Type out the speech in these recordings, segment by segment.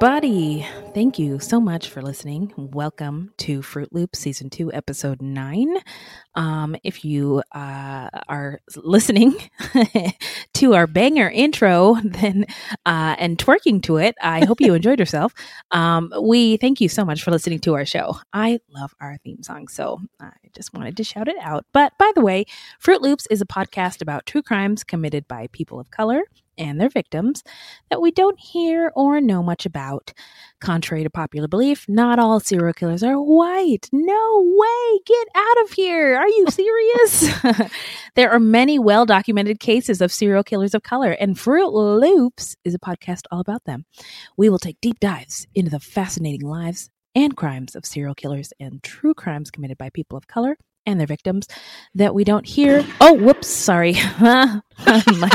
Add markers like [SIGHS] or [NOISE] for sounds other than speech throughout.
Everybody. Thank you so much for listening. Welcome to Fruit Loop Season 2, Episode 9. Um, if you uh, are listening [LAUGHS] to our banger intro [LAUGHS] then uh, and twerking to it, I hope you enjoyed yourself. Um, we thank you so much for listening to our show. I love our theme song, so I just wanted to shout it out. But by the way, Fruit Loops is a podcast about true crimes committed by people of color and their victims that we don't hear or know much about. Contrary to popular belief, not all serial killers are white. No way! Get out of here! Are you serious? [LAUGHS] there are many well documented cases of serial killers of color, and Fruit Loops is a podcast all about them. We will take deep dives into the fascinating lives and crimes of serial killers and true crimes committed by people of color and their victims that we don't hear. Oh, whoops, sorry. [LAUGHS] My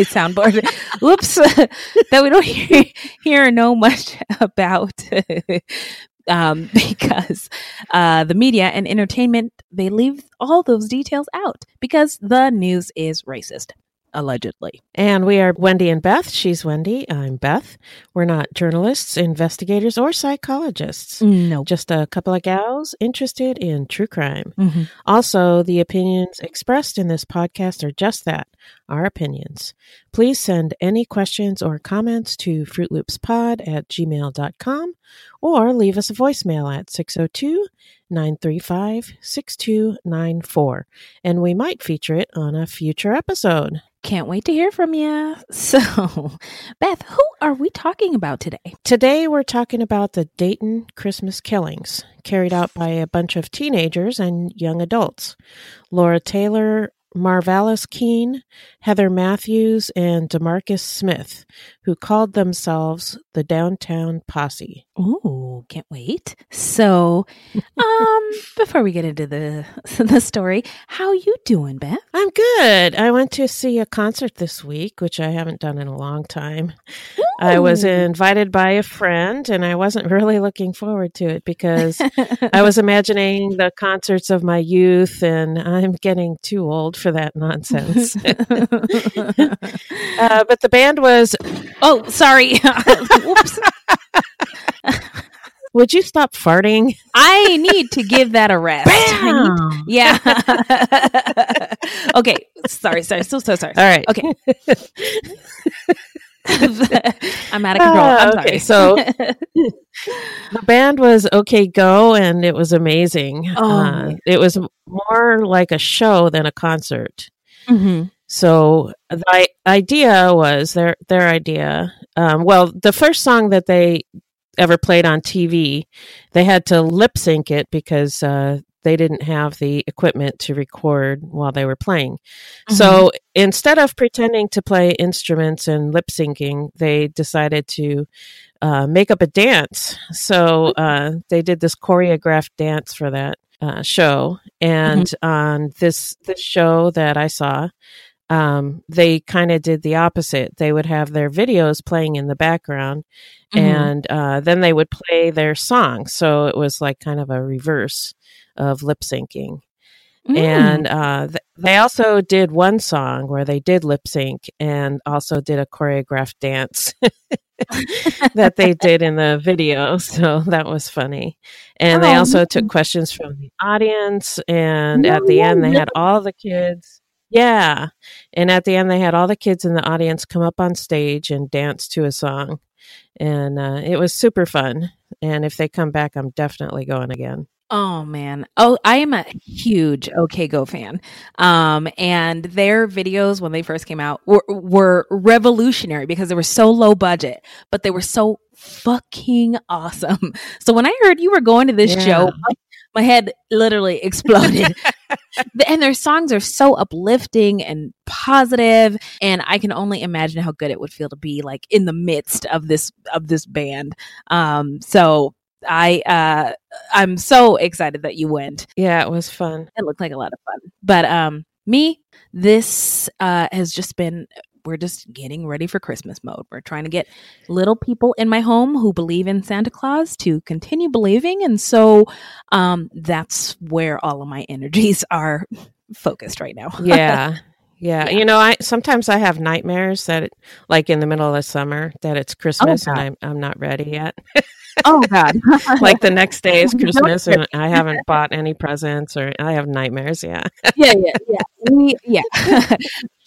soundboard. whoops. [LAUGHS] that we don't hear, hear know much about. [LAUGHS] um, because uh, the media and entertainment, they leave all those details out because the news is racist allegedly. And we are Wendy and Beth. She's Wendy. I'm Beth. We're not journalists, investigators, or psychologists. No. Just a couple of gals interested in true crime. Mhm. Also, the opinions expressed in this podcast are just that our opinions. Please send any questions or comments to fruitloopspod at gmail.com or leave us a voicemail at 602 935 6294, and we might feature it on a future episode. Can't wait to hear from you. [LAUGHS] So, Beth, who are we talking about today? Today, we're talking about the Dayton Christmas killings carried out by a bunch of teenagers and young adults. Laura Taylor, Marvalis Keene, Heather Matthews, and Demarcus Smith, who called themselves the Downtown Posse. Ooh, can't wait. So, [LAUGHS] um, before we get into the [LAUGHS] the story, how you doing, Beth? I'm good. I went to see a concert this week, which I haven't done in a long time. I was invited by a friend, and I wasn't [LAUGHS] really looking forward to it because I was imagining the concerts of my youth, and I'm getting too old for that nonsense. uh, but the band was. oh, sorry. Whoops. [LAUGHS] Would you stop farting? I need to give that a rest. Need- [LAUGHS] yeah. okay. Sorry. Sorry. So so sorry. All right. Okay. [LAUGHS] I'm out of control. Ah, I'm okay, sorry. so- The band was OK Go, and it was amazing. Oh. Uh, it was more like a show than a concert. Mhm. So the idea was their their idea. Um, well, the first song that they ever played on TV, they had to lip sync it because uh, they didn't have the equipment to record while they were playing. So instead of pretending to play instruments and lip syncing, they decided to uh, make up a dance. So uh, they did this choreographed dance for that uh, show, and on this this show that I saw, um, they kind of did the opposite. They would have their videos playing in the background, Mhm. and uh, then they would play their song. So it was like kind of a reverse of lip syncing. Mm. And uh, th- they also did one song where they did lip sync and also did a choreographed dance [LAUGHS] that they did in the video. So that was funny. And they Oh, also took questions from the audience. And at the No end, they way, had all the kids. Yeah. And at the end, they had all the kids in the audience come up on stage and dance to a song. And uh, it was super fun. And if they come back, I'm definitely going again. Oh man. Oh, I am a huge OK Go fan. Um, and their videos when they first came out were, were revolutionary because they were so low budget, but they were so fucking awesome. [LAUGHS] So when I heard you were going to this Yeah. show, my, my head literally [LAUGHS] exploded. And their songs are so uplifting and positive and i can only imagine how good it would feel to be like in the midst of this of this band. Um so i uh i'm so excited that you went. Yeah, it was fun. it looked like a lot of fun. But um me this uh has just been we're just getting ready for christmas mode. We're trying to get little people in my home who believe in santa claus to continue believing. And so um that's where all of my energies are [LAUGHS] focused right now. [LAUGHS] Yeah. Yeah. Yeah. You know, I sometimes I have nightmares that it, like in the middle of the summer that it's oh, Christmas and I'm I'm not ready yet. oh god [LAUGHS] like the next day is [LAUGHS] Christmas and I haven't bought any presents or I have nightmares, yeah. yeah, yeah, yeah. We yeah.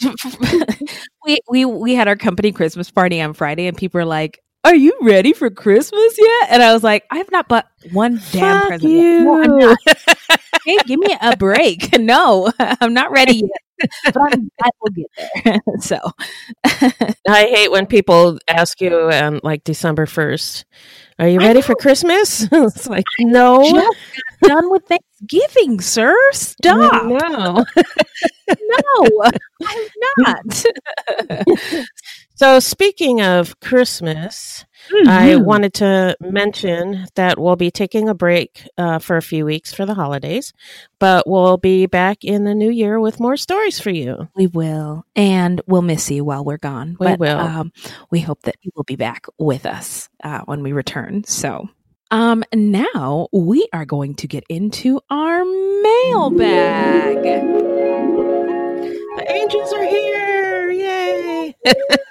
[LAUGHS] we we we had our company Christmas party on Friday, and people were like, "Are you ready for Christmas yet?" And I was like, "I have not bought one damn Fuck present yet. No, [LAUGHS] I'm you. not. Hey, give me a break. [LAUGHS] No, [LAUGHS] I'm not ready yet, but I'm, I will get there." so, I hate when people ask you on like December 1st, are you ready for Christmas? it's like, no. just done with Thanksgiving, sir. Stop. No. No, I'm not. So speaking of Christmas, I Mhm. wanted to mention that we'll be taking a break uh, for a few weeks for the holidays, but we'll be back in the new year with more stories for you. We will, and we'll miss you while we're gone. We but, will. Um, we hope that you will be back with us uh, when we return. So, um, now we are going to get into our mailbag. The angels are here! Yay! [LAUGHS]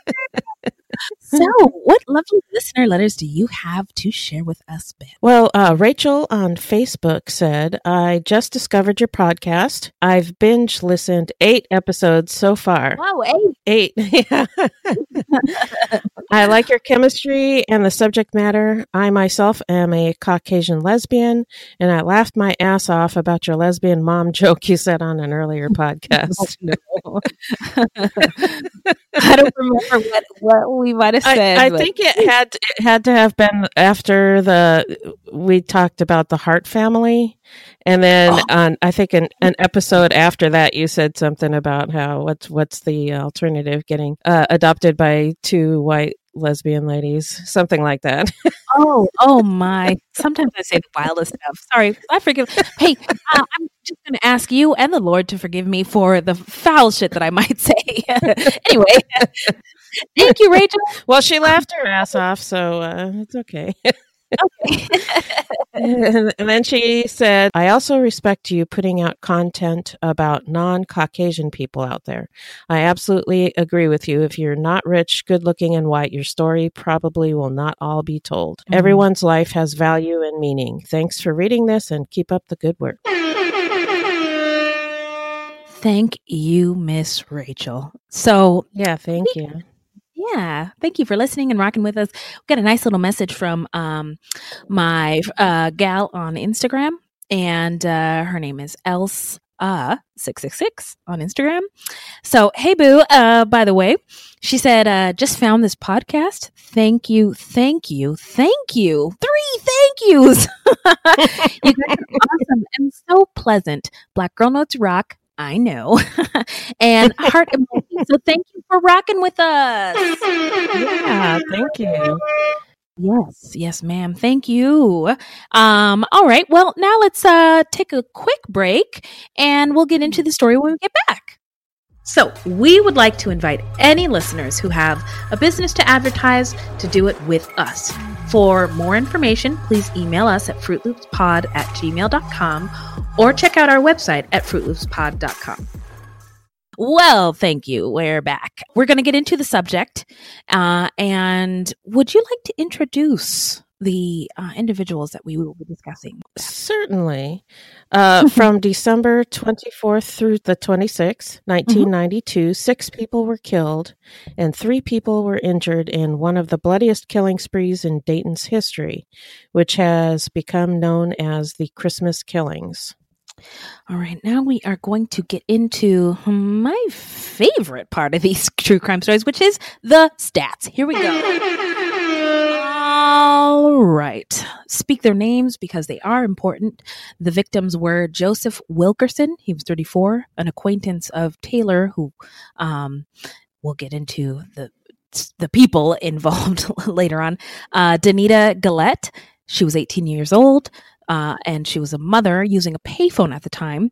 So, what lovely listener letters do you have to share with us, Ben? Well, uh, Rachel on Facebook said, I just discovered your podcast. I've binge listened eight episodes so far. Wow, Eight. [LAUGHS] Yeah. I like your chemistry and the subject matter. I myself am a Caucasian lesbian, and I laughed my ass off about your lesbian mom [LAUGHS] joke you said on an earlier [LAUGHS] podcast. [LAUGHS] I don't remember what, what we might have said. I, I think it had it had to have been after the we talked about the Hart family, and then Oh. on I think an, an episode after that you said something about how what's what's the alternative getting uh, adopted by two white lesbian ladies, something like that. [LAUGHS] Oh, oh my! Sometimes I say the wildest stuff. Sorry, I forgive. Hey, uh, I'm just going to ask you and the Lord to forgive me for the foul shit that I might [LAUGHS] say. [LAUGHS] anyway, thank you, Rachel. well, she laughed her ass off, so uh, it's okay. [LAUGHS] and then she said, I also respect you putting out content about non Caucasian people out there. I absolutely agree with you. If you're not rich, good looking, and white, your story probably will not all be told. Mhm. Everyone's life has value and meaning. Thanks for reading this and keep up the good work. Thank you, Miss Rachel. So, Yeah, thank you. Yeah, thank you for listening and rocking with us. We got a nice little message from um, my uh, gal on Instagram, and uh, her name is Else uh 666 on Instagram. So, hey boo, uh by the way, she said uh just found this podcast. Thank you, thank you, thank you. Three thank yous. [LAUGHS] you guys are awesome and so pleasant. Black Girl Notes rock. I know. [LAUGHS] and heart emoji. So thank you for rocking with us. Yeah, thank you. Yes, yes, ma'am. Thank you. Um, all right. Well, now let's uh take a quick break and we'll get into the story when we get back. So, we would like to invite any listeners who have a business to advertise to do it with us. For more information, please email us at fruitloopspod at gmail.com or check out our website at fruitloopspod.com. Well, thank you. We're back. We're going to get into the subject. Uh, and would you like to introduce the uh, individuals that we will be discussing? Certainly. Uh, [LAUGHS] from December 24th through the 26th, 1992, six people were killed and three people were injured in one of the bloodiest killing sprees in Dayton's history, which has become known as the Christmas Killings. All right, now we are going to get into my favorite part of these [LAUGHS] true crime stories, which is the stats. Here we go. All right. Speak their names because they are important. The victims were Joseph Wilkerson, he was 34, an acquaintance of Taylor, who um, we'll get into the the people [LAUGHS] involved [LAUGHS] later on. Uh, Danita Gillette, she was 18 years old. Uh, and she was a mother using a payphone at the time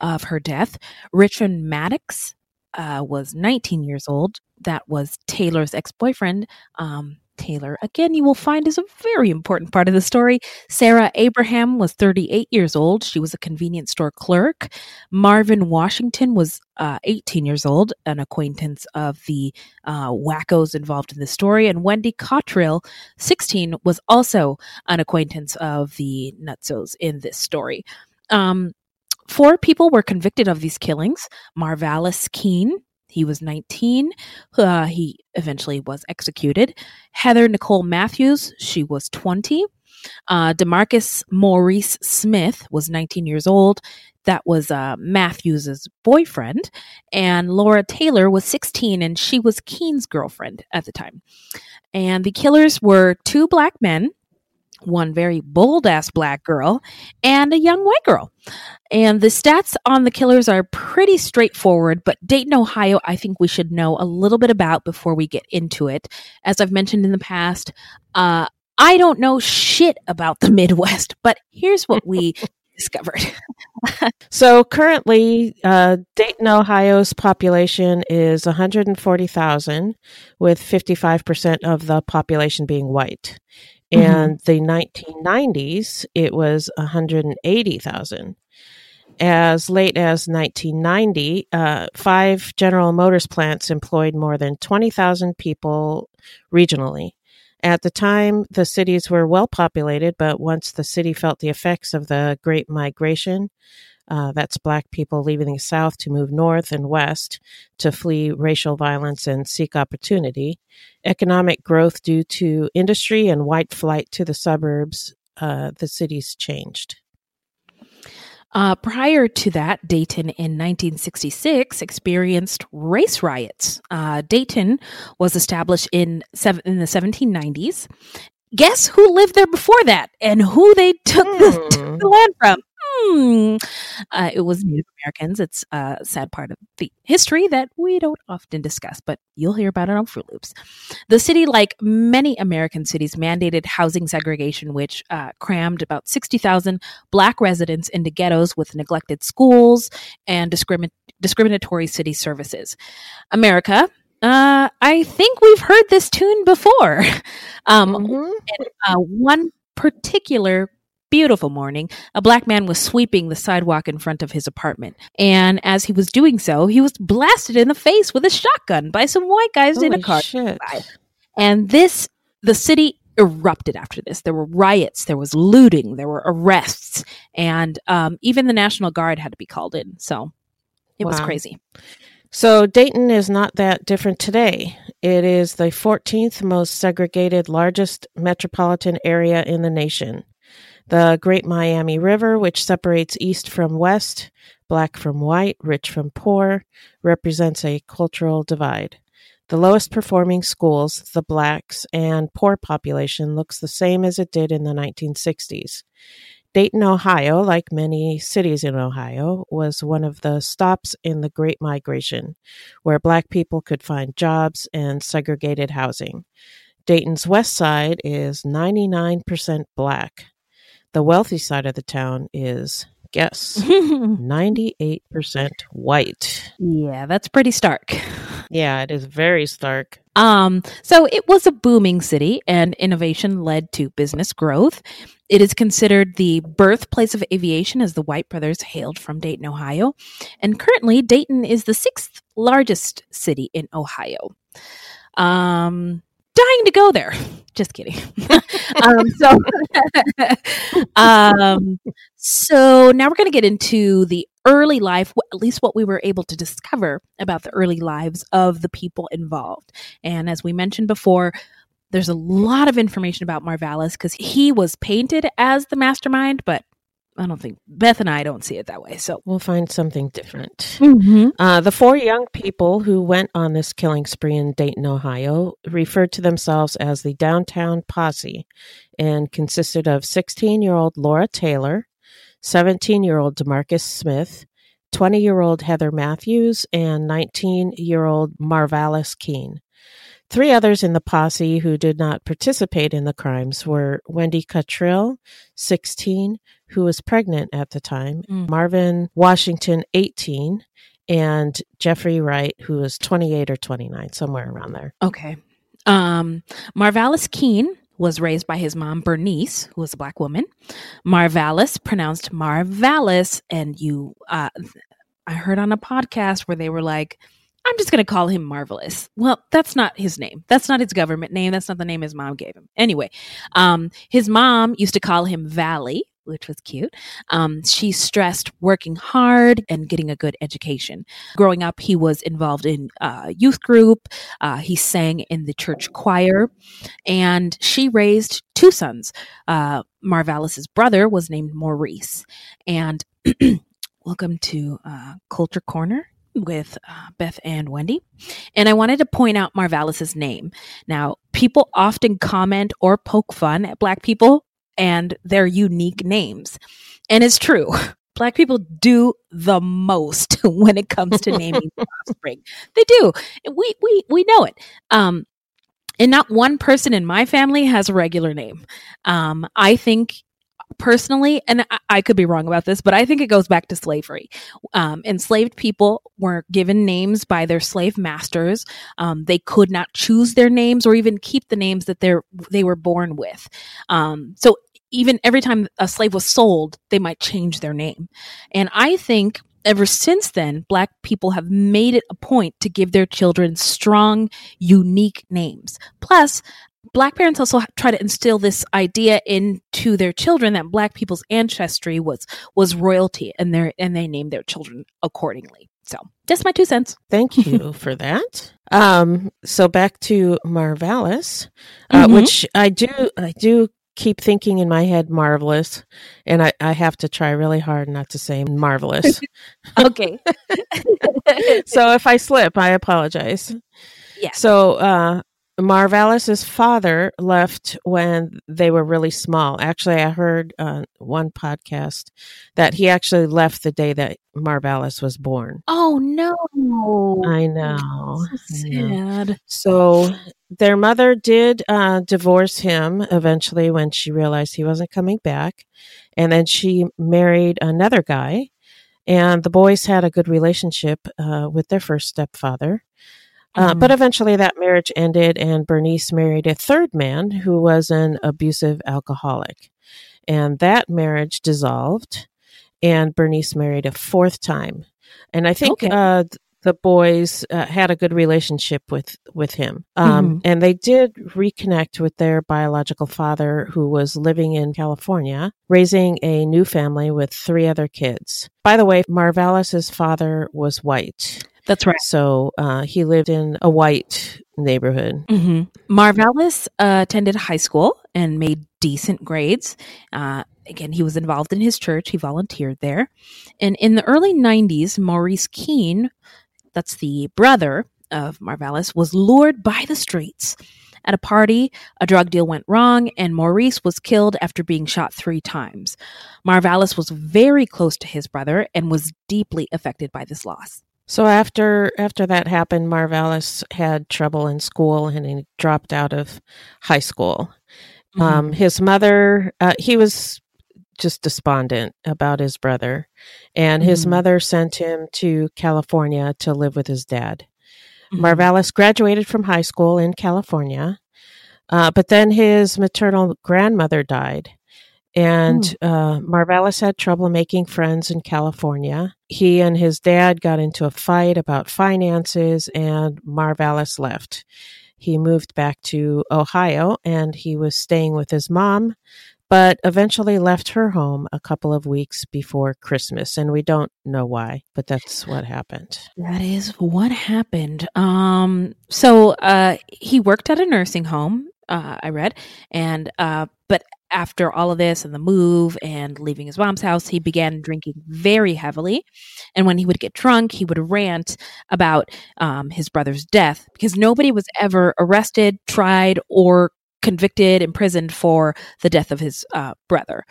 of her death. Richard Maddox uh, was 19 years old. That was Taylor's ex boyfriend. Um, Taylor, again, you will find is a very important part of the story. Sarah Abraham was 38 years old. She was a convenience store clerk. Marvin Washington was uh, 18 years old, an acquaintance of the uh, wackos involved in the story. And Wendy Cottrill, 16, was also an acquaintance of the nutsos in this story. Um, four people were convicted of these killings Marvalis Keene, he was 19. Uh, he eventually was executed. Heather Nicole Matthews, she was 20. Uh, Demarcus Maurice Smith was 19 years old. That was uh, Matthews's boyfriend. And Laura Taylor was 16, and she was Keene's girlfriend at the time. And the killers were two black men one very bold ass black girl, and a young white girl. And the stats on the killers are pretty straightforward, but Dayton, Ohio, I think we should know a little bit about before we get into it. As I've mentioned in the past, uh, I don't know shit about the [LAUGHS] Midwest, but here's what we [LAUGHS] discovered. [LAUGHS] so currently, uh, Dayton, Ohio's population is 140,000, with 55% of the population being white. Mm-hmm. And the 1990s, it was 180,000. As late as 1990, uh, five General Motors plants employed more than 20,000 people regionally. At the time, the cities were well populated, but once the city felt the effects of the Great Migration, uh, that's black people leaving the South to move north and west to flee racial violence and seek opportunity. Economic growth due to industry and white flight to the suburbs, uh, the cities changed. Uh, prior to that, Dayton in 1966 experienced race riots. Uh, Dayton was established in, in the 1790s. Guess who lived there before that and who they took, the, [LAUGHS] took the land from? Hmm. Uh, it was Native Americans. It's a sad part of the history that we don't often discuss, but you'll hear about it on Fruit Loops. The city, like many American cities, mandated housing segregation, which uh, crammed about 60,000 black residents into ghettos with neglected schools and discrimin- discriminatory city services. America, uh, I think we've heard this tune before. [LAUGHS] Um, and, uh, one particular beautiful morning, a black man was sweeping the sidewalk in front of his apartment. And as he was doing so, he was blasted in the face with a shotgun by some white guys in a car. shit. And this, the city erupted after this. There were riots, there was looting, there were arrests, and um, even the National Guard had to be called in. So it was crazy. So Dayton is not that different today. It is the 14th most segregated, largest metropolitan area in the nation. The Great Miami River, which separates east from west, black from white, rich from poor, represents a cultural divide. The lowest performing schools, the blacks and poor population, looks the same as it did in the 1960s. Dayton, Ohio, like many cities in Ohio, was one of the stops in the Great Migration, where black people could find jobs and segregated housing. Dayton's west side is 99% black. The wealthy side of the town is, guess, [LAUGHS] 98% white. Yeah, that's pretty stark. Yeah, it is very stark. Um, so it was a booming city and innovation led to business growth. It is considered the birthplace of aviation as the Wright brothers hailed from Dayton, Ohio. And currently, Dayton is the sixth largest city in Ohio. Um, dying to go there. [LAUGHS] Just kidding. [LAUGHS] um, so, [LAUGHS] um, so now we're going to get into the early life, at least what we were able to discover about the early lives of the people involved. And as we mentioned before, there's a lot of information about Marvalis because he was painted as the mastermind, but I don't think Beth and I don't see it that way. So We'll find something different. mm-hmm. Uh, the four young people who went on this killing spree in Dayton, Ohio, referred to themselves as the Downtown Posse and consisted of 16 year old Laura Taylor, 17 year old Demarcus Smith, 20 year old Heather Matthews, and 19 year old Marvalis Keene. Three others in the posse who did not participate in the crimes were Wendy Cottrill, 16, who was pregnant at the time, Mm. Marvin Washington, 18, and Jeffrey Wright, who was 28 or 29, somewhere around there. Okay. Um, Marvalis Keene was raised by his mom, Bernice, who was a black woman. Marvalis, pronounced Marvalis, and you, uh, I heard on a podcast where they were like, I'm just going to call him Marvelous. Well, that's not his name. That's not his government name. That's not the name his mom gave him. Anyway, um, his mom used to call him Valley, which was cute. Um, she stressed working hard and getting a good education. Growing up, he was involved in uh, youth group. Uh, he sang in the church choir, and she raised two sons. Uh, brother was named Maurice, and [CLEARS THROAT] welcome to uh, Culture Corner with uh, Beth and Wendy. And I wanted to point out Marvalis's name. Now, people often comment or poke fun at Black people and their unique names. And it's true. [LAUGHS] Black people do the most [LAUGHS] when it comes to naming [LAUGHS] offspring. They do. We we we know it. Um, and not one person in my family has a regular name. Um, I think personally, and I, I could be wrong about this, but I think it goes back to slavery. Um, enslaved people were given names by their slave masters. Um, they could not choose their names or even keep the names that they they were born with. Um, so even every time a slave was sold, they might change their name. And I think ever since then, Black people have made it a point to give their children strong, unique names. Plus, Black parents also try to instill this idea into their children that Black people's ancestry was was royalty, and they and they name their children accordingly. So, just my two cents. Thank you [LAUGHS] for that. Um, so back to Marvalis, uh, Mhm. which I do, I do keep thinking in my head marvelous, and I, I have to try really hard not to say marvelous. [LAUGHS] Okay. [LAUGHS] so if I slip, I apologize. Yeah. So uh, Marvalis's father left when they were really small. Actually, I heard uh, one podcast that he actually left the day that Marvalis was born. Oh no! I know. So I know. sad. So their mother did uh, divorce him eventually when she realized he wasn't coming back. And then she married another guy. And the boys had a good relationship uh, with their first stepfather. Uh, Mhm. But eventually that marriage ended, and Bernice married a third man who was an abusive alcoholic. And that marriage dissolved, and Bernice married a fourth time. And I think Okay. uh, the boys uh, had a good relationship with with him, um, Mhm. and they did reconnect with their biological father, who was living in California, raising a new family with three other kids. By the way, Marvalis's father was white, That's right. so uh, he lived in a white neighborhood. hmm Marvalis uh, attended high school and made decent grades. Uh, again, he was involved in his church. He volunteered there. And in the early 90s, Maurice Keene, that's the brother of Marvalis, was lured by the streets. At a party, a drug deal went wrong, and Maurice was killed after being shot three times. Marvalis was very close to his brother and was deeply affected by this loss. So after after that happened, Marvalis had trouble in school and he dropped out of high school. Mm-hmm. Um, his mother, uh, he was just despondent about his brother, and his Mhm. mother sent him to California to live with his dad. Mhm. Marvalis graduated from high school in California, uh, but then his maternal grandmother died. And uh, Marvalis had trouble making friends in California. He and his dad got into a fight about finances, and Marvalis left. He moved back to Ohio and he was staying with his mom, but eventually left her home a couple of weeks before Christmas. And we don't know why, but that's what happened. That is what happened. Um, so uh, he worked at a nursing home. Uh, I read, and uh, but after all of this and the move and leaving his mom's house, he began drinking very heavily. And when he would get drunk, he would rant about um, his brother's death because nobody was ever arrested, tried, or convicted, imprisoned for the death of his uh, brother.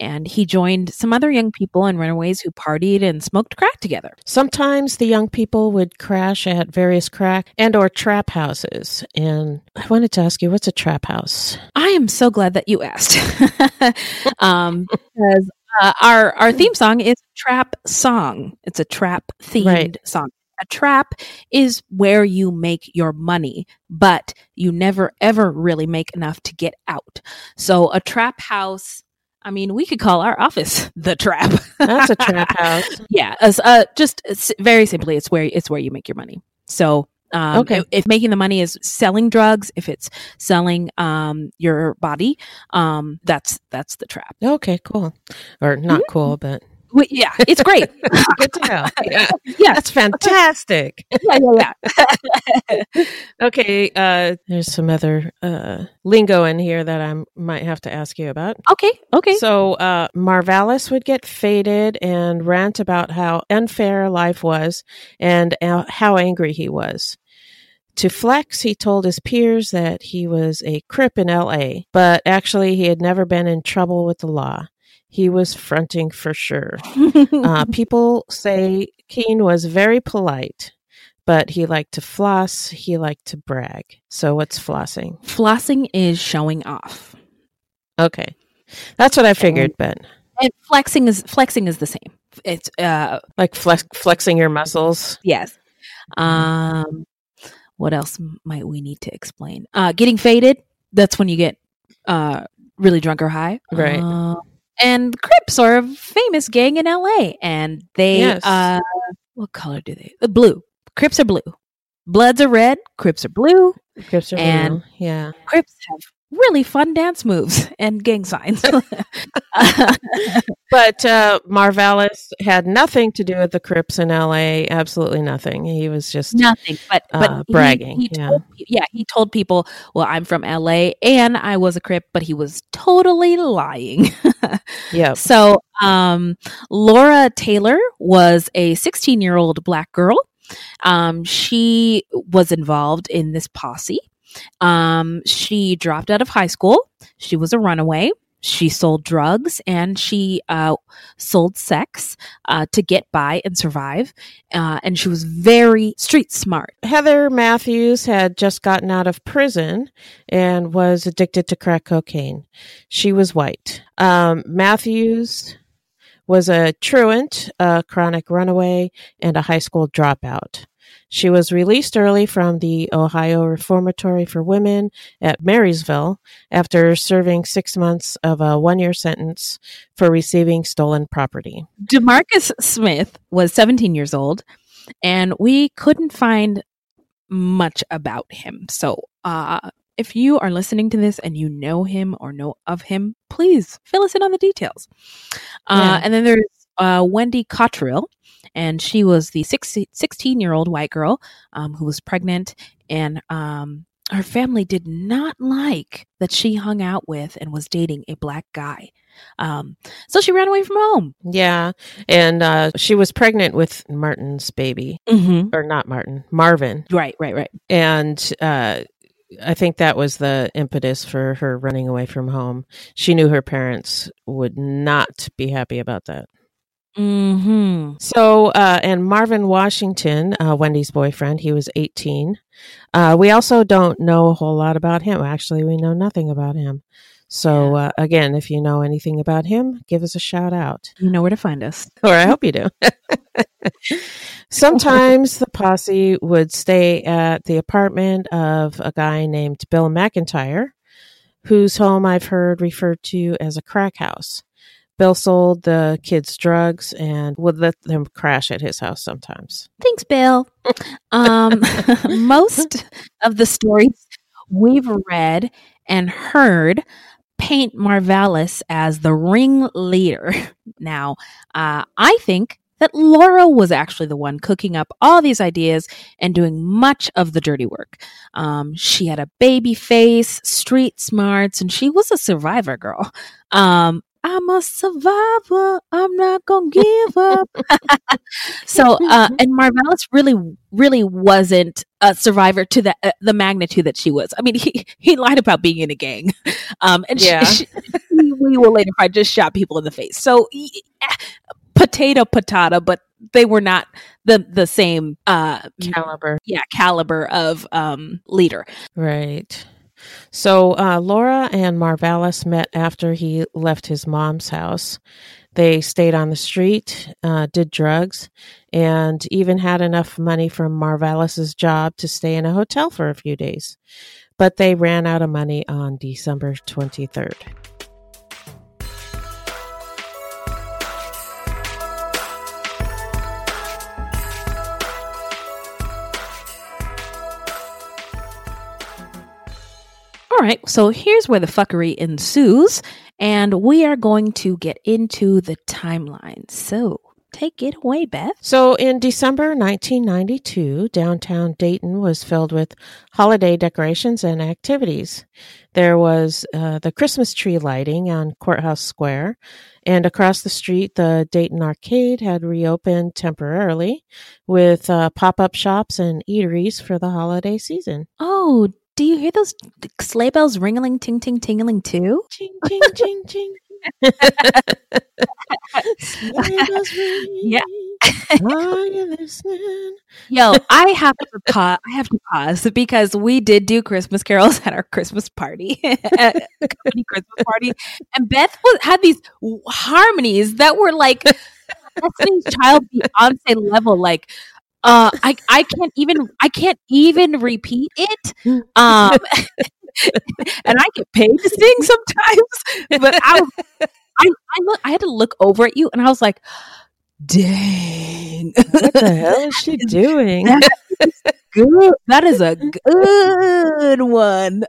And he joined some other young people and runaways who partied and smoked crack together. Sometimes the young people would crash at various crack and or trap houses. And I wanted to ask you, what's a trap house? I am so glad that you asked, [LAUGHS] um, because uh, our our theme song is trap song. It's a trap themed Right. song. A trap is where you make your money, but you never ever really make enough to get out. So a trap house. I mean, we could call our office [LAUGHS] the trap. That's a trap house. [LAUGHS] yeah, as uh, just s- very simply, it's where it's where you make your money. So, um, Okay. if, if making the money is selling drugs, if it's selling um, your body, um, that's that's the trap. Okay, cool. Or not Mm-hmm. cool, but Wait, yeah, it's great. [LAUGHS] good to know. [LAUGHS] Yeah, yeah, that's fantastic. [LAUGHS] yeah, yeah, yeah. Okay, uh, there's some other uh, lingo in here that I might have to ask you about. Okay, okay. So uh, Marvalis would get faded and rant about how unfair life was and uh, how angry he was. To flex, he told his peers that he was a Crip in LA, but actually he had never been in trouble with the law. He was fronting for sure. [LAUGHS] Uh, people say Keene was very polite, but he liked to floss, he liked to brag. So, what's flossing? Flossing is showing off, Okay. That's what I figured, but and flexing is flexing is the same. It's uh, like flex, flexing your muscles. yes. Um, what else might we need to explain? Uh, getting faded. That's when you get uh really drunk or high, Right. Uh, and Crips are a famous gang in LA, and they Yes. uh, what color do they? Uh, blue. Crips are blue. Bloods are red. Crips are blue. Crips are And- blue. yeah. Crips have really fun dance moves [LAUGHS] and gang signs. [LAUGHS] [LAUGHS] But uh, Marvalis had nothing to do with the Crips in L.A. Absolutely nothing. He was just Nothing, but but Uh, he- bragging, He, yeah. told, yeah, he told people, "Well, I'm from LA and I was a Crip," but he was totally lying. yep. So, um, Laura Taylor was a 16 year old black girl. Um, she was involved in this posse. Um, she dropped out of high school. She was a runaway. She sold drugs and she uh, sold sex uh, to get by and survive. Uh, and she was very street smart. Heather Matthews had just gotten out of prison and was addicted to crack cocaine. She was white. Um, Matthews was a truant, a chronic runaway, and a high school dropout. She was released early from the Ohio Reformatory for Women at Marysville after serving six months of a one year sentence for receiving stolen property. Demarcus Smith was 17 years old, and we couldn't find much about him. So, uh, if you are listening to this and you know him or know of him, please fill us in on the details. Uh, Yeah. And then there's uh, Wendy Cottrill, and she was the 16 year old white girl um, who was pregnant and um, her family did not like that she hung out with and was dating a black guy. Um, so she ran away from home. Yeah. And uh, she was pregnant with Martin's baby, Mm-hmm. or not Martin, Marvin. Right, right, right. And uh, I think that was the impetus for her running away from home. She knew her parents would not be happy about that. Mm-hmm. So, uh, and Marvin Washington, uh, Wendy's boyfriend, he was 18. Uh, we also don't know a whole lot about him. Actually, we know nothing about him. So, uh, again, if you know anything about him, give us a shout out. You know where to find us. Or I hope you do. [LAUGHS] Sometimes the posse would stay at the apartment of a guy named Bill McIntyre, whose home I've heard referred to as a crack house. Bill sold the kids drugs and would let them crash at his house sometimes. Thanks, Bill. Um, [LAUGHS] most of the stories we've read and heard paint Marvalis as the ringleader. [LAUGHS] Now, uh, I think that Laura was actually the one cooking up all these ideas and doing much of the dirty work. Um, she had a baby face, street smarts, and she was a survivor girl. Um, I'm a survivor. I'm not gonna give up. [LAUGHS] so, uh, [LAUGHS] and Marvalis really, really wasn't a survivor to the uh, the magnitude that she was. I mean, he he lied about being in a gang, um, and Yeah. she, we will later find just shot people in the face. So, e- eh, potato, patata, but they were not the the same, uh, Caliber. yeah, caliber of um leader. Right. So uh, Laura and Marvalis met after he left his mom's house. They stayed on the street, uh, did drugs, and even had enough money from Marvalis's job to stay in a hotel for a few days. But they ran out of money on December 23rd. All right, so here's where the fuckery ensues, and we are going to get into the timeline. So take it away, Beth. So in December 1992, downtown Dayton was filled with holiday decorations and activities. There was uh, the Christmas tree lighting on Courthouse Square, and across the street, the Dayton Arcade had reopened temporarily with uh, pop up shops and eateries for the holiday season. Oh, do you hear those sleigh bells ringling, ting, ting, tingling too? [LAUGHS] Ching, ching, ching, ching. Sleigh bells [LAUGHS] ring. Yeah. Are you listening? Yo, I have to pause. I have to pause because we did do Christmas carols [LAUGHS] at our Christmas party, at company Christmas party, and Beth was, had these harmonies that were like Destiny's Child Beyonce level. Like, uh, I I can't even I can't even repeat it. [LAUGHS] Um, and I get paid to sing sometimes, but I I I, look, I had to look over at you, and I was like, dang. What the [LAUGHS] hell is she doing? good. That is a good one.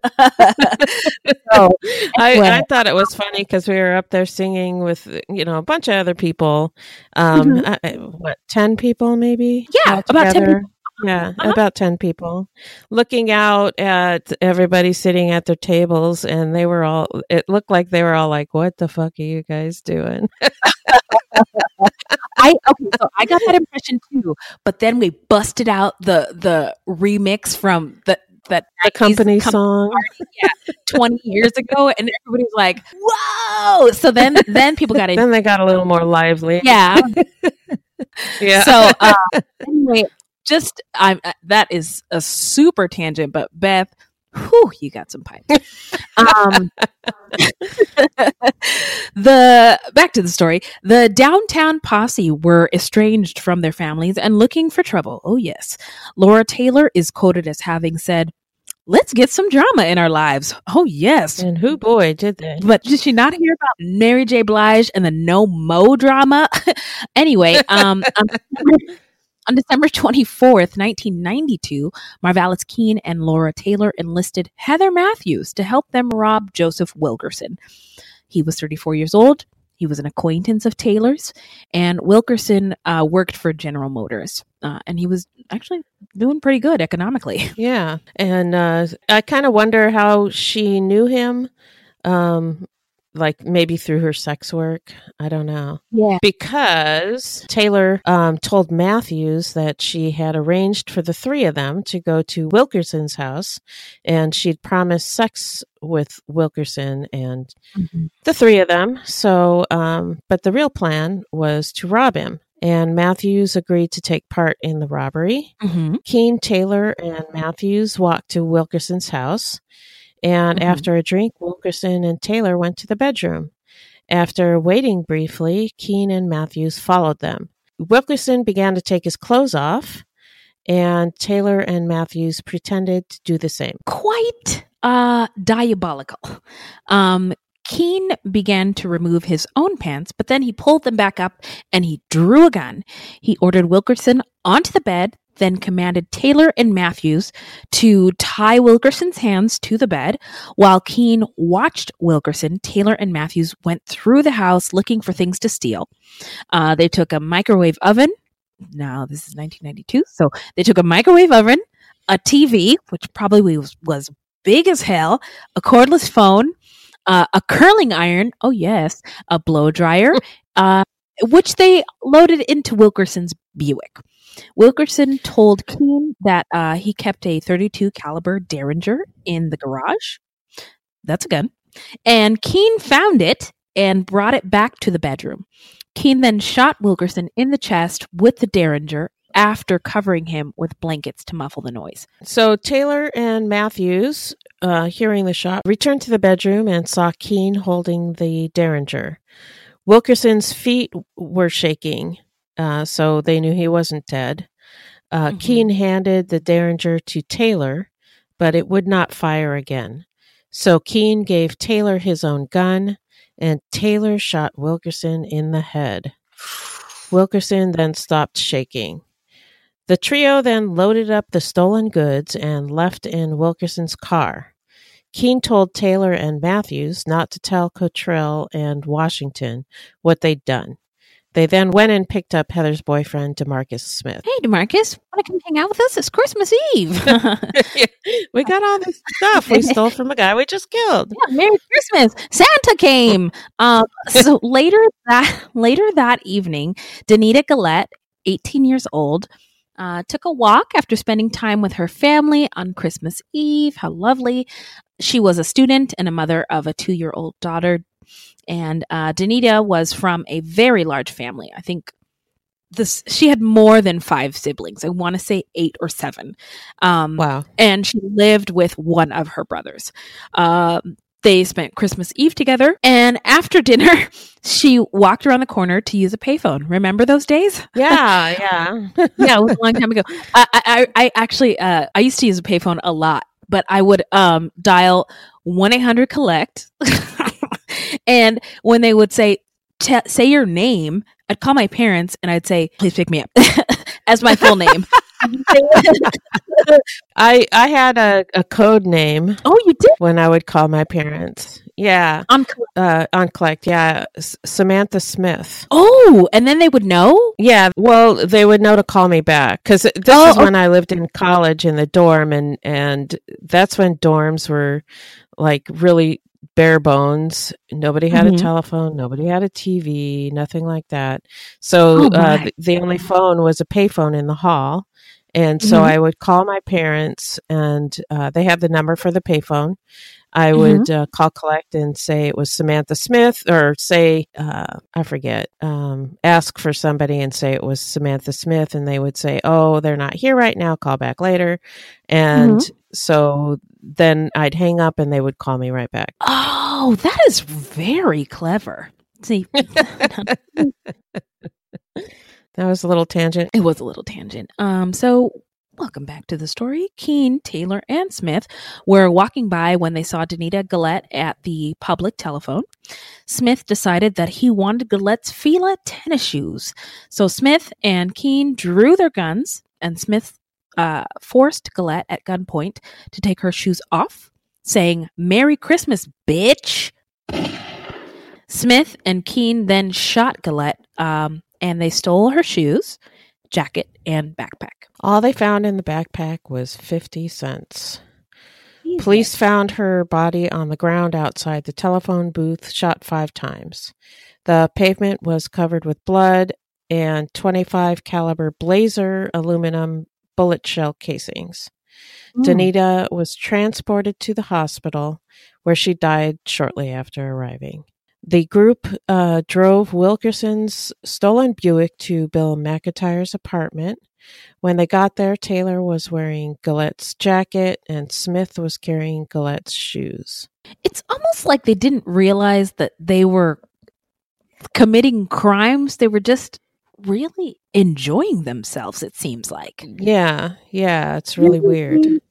so, [LAUGHS] I, anyway. I thought it was funny because we were up there singing with you know a bunch of other people. Um, Mhm. I- I- what ten people maybe? Yeah, about 10 altogether? Yeah, Uh-huh. about ten people, looking out at everybody sitting at their tables, and they were all. It looked like they were all like, "What the fuck are you guys doing?" [LAUGHS] I okay, so I got that impression too. But then we busted out the the remix from the that The 90s company song. party, yeah, twenty years ago, and everybody was like, "Whoa!" So then then people got. Then they got a little more lively. Yeah. [LAUGHS] yeah. So uh, anyway, just I'm uh, that is a super tangent, but Beth, whew, you got some pipe. Um, [LAUGHS] the back to the story. The downtown posse were estranged from their families and looking for trouble. Oh yes, Laura Taylor is quoted as having said, "Let's get some drama in our lives." Oh yes, and who boy did they? but did she not hear about Mary J. Blige and the No Mo drama? [LAUGHS] anyway, um, [LAUGHS] on, December 24th, 1992, Marvalis Keene and Laura Taylor enlisted Heather Matthews to help them rob Joseph Wilkerson. He was 34 years old. He was an acquaintance of Taylor's, and Wilkerson uh, worked for General Motors, uh, and he was actually doing pretty good economically. [LAUGHS] Yeah, and uh, I kind of wonder how she knew him. Um, like maybe through her sex work. I don't know. Yeah. Because Taylor um, told Matthews that she had arranged for the three of them to go to Wilkerson's house and she'd promised sex with Wilkerson and Mm-hmm. the three of them. So, um, but the real plan was to rob him. And Matthews agreed to take part in the robbery. Mm-hmm. Keene, Taylor, and Matthews walked to Wilkerson's house. And Mhm. after a drink, Wilkerson and Taylor went to the bedroom. After waiting briefly, Keene and Matthews followed them. Wilkerson began to take his clothes off, and Taylor and Matthews pretended to do the same. Quite uh, diabolical. Um, Keene began to remove his own pants, but then he pulled them back up and he drew a gun. He ordered Wilkerson onto the bed, then commanded Taylor and Matthews to tie Wilkerson's hands to the bed. While Keene watched Wilkerson, Taylor and Matthews went through the house looking for things to steal. Uh, they took a microwave oven. Now, this is 1992. So they took a microwave oven, a TV, which probably was, was big as hell, a cordless phone, uh, a curling iron. Oh, yes. A blow dryer, [LAUGHS] uh, which they loaded into Wilkerson's Buick. Wilkerson told Keene that uh, he kept a 32 caliber Derringer in the garage. That's a gun. And Keene found it and brought it back to the bedroom. Keene then shot Wilkerson in the chest with the Derringer after covering him with blankets to muffle the noise. So Taylor and Matthews, uh, hearing the shot, returned to the bedroom and saw Keene holding the Derringer. Wilkerson's feet were shaking, uh, so they knew he wasn't dead. Uh, Mhm. Keene handed the Derringer to Taylor, but it would not fire again. So Keene gave Taylor his own gun, and Taylor shot Wilkerson in the head. Wilkerson then stopped shaking. The trio then loaded up the stolen goods and left in Wilkerson's car. Keene told Taylor and Matthews not to tell Cottrill and Washington what they'd done. They then went and picked up Heather's boyfriend, Demarcus Smith. Hey, Demarcus, want to come hang out with us? It's Christmas Eve. [LAUGHS] [LAUGHS] we got all this stuff we stole from a guy we just killed. Yeah, Merry Christmas. Santa came. Um, so [LAUGHS] later that later that evening, Danita Gillette, 18 years old, uh, took a walk after spending time with her family on Christmas Eve. How lovely. She was a student and a mother of a two year old daughter. And uh, Danita was from a very large family. I think this she had more than five siblings. I want to say eight or seven. Um, Wow. and she lived with one of her brothers. Um, they spent Christmas Eve together, and after dinner, [LAUGHS] she walked around the corner to use a payphone. Remember those days? Yeah, [LAUGHS] yeah. yeah, it was a long time ago. I, I, I actually, uh, I used to use a payphone a lot, but I would um, dial one eight hundred collect, [LAUGHS] and when they would say say your name, I'd call my parents and I'd say, "Please pick me up," [LAUGHS] as my full name. [LAUGHS] I I had a, a code name oh, you did when I would call my parents. Yeah. on. Uh, on collect, yeah, S- Samantha Smith. Oh, and then they would know. Yeah, well, they would know to call me back because this Oh, is when I lived in college in the dorm, and and that's when dorms were like really bare bones. Nobody had Mhm. a telephone, nobody had a TV, nothing like that. So Oh, uh, the, the only phone was a payphone in the hall, and so Mhm. I would call my parents, and uh, they have the number for the payphone. I Mhm. would uh, call collect and say it was Samantha Smith, or say uh, I forget. Um, ask for somebody and say it was Samantha Smith, and they would say, "Oh, they're not here right now. Call back later." And so then I'd hang up, and they would call me right back. Oh, that is very clever. See, [LAUGHS] [LAUGHS] That was a little tangent. it was a little tangent. Um, so welcome back to the story. Keene, Taylor, and Smith were walking by when they saw Danita Gillette at the public telephone. Smith decided that he wanted Gillette's Fila tennis shoes. So Smith and Keene drew their guns, and Smith uh, forced Gillette at gunpoint to take her shoes off, saying, Merry Christmas, bitch. Smith and Keene then shot Gillette, um, and they stole her shoes, jacket, and backpack. All they found in the backpack was 50 cents. Police found her body on the ground outside the telephone booth, shot five times. The pavement was covered with blood and 25 caliber blazer aluminum bullet shell casings. Mm. Danita was transported to the hospital where she died shortly after arriving. The group uh, drove Wilkerson's stolen Buick to Bill McIntyre's apartment. When they got there, Taylor was wearing Gillette's jacket and Smith was carrying Gillette's shoes. It's almost like they didn't realize that they were committing crimes. They were just really enjoying themselves, it seems like. Yeah, yeah, it's really, really weird.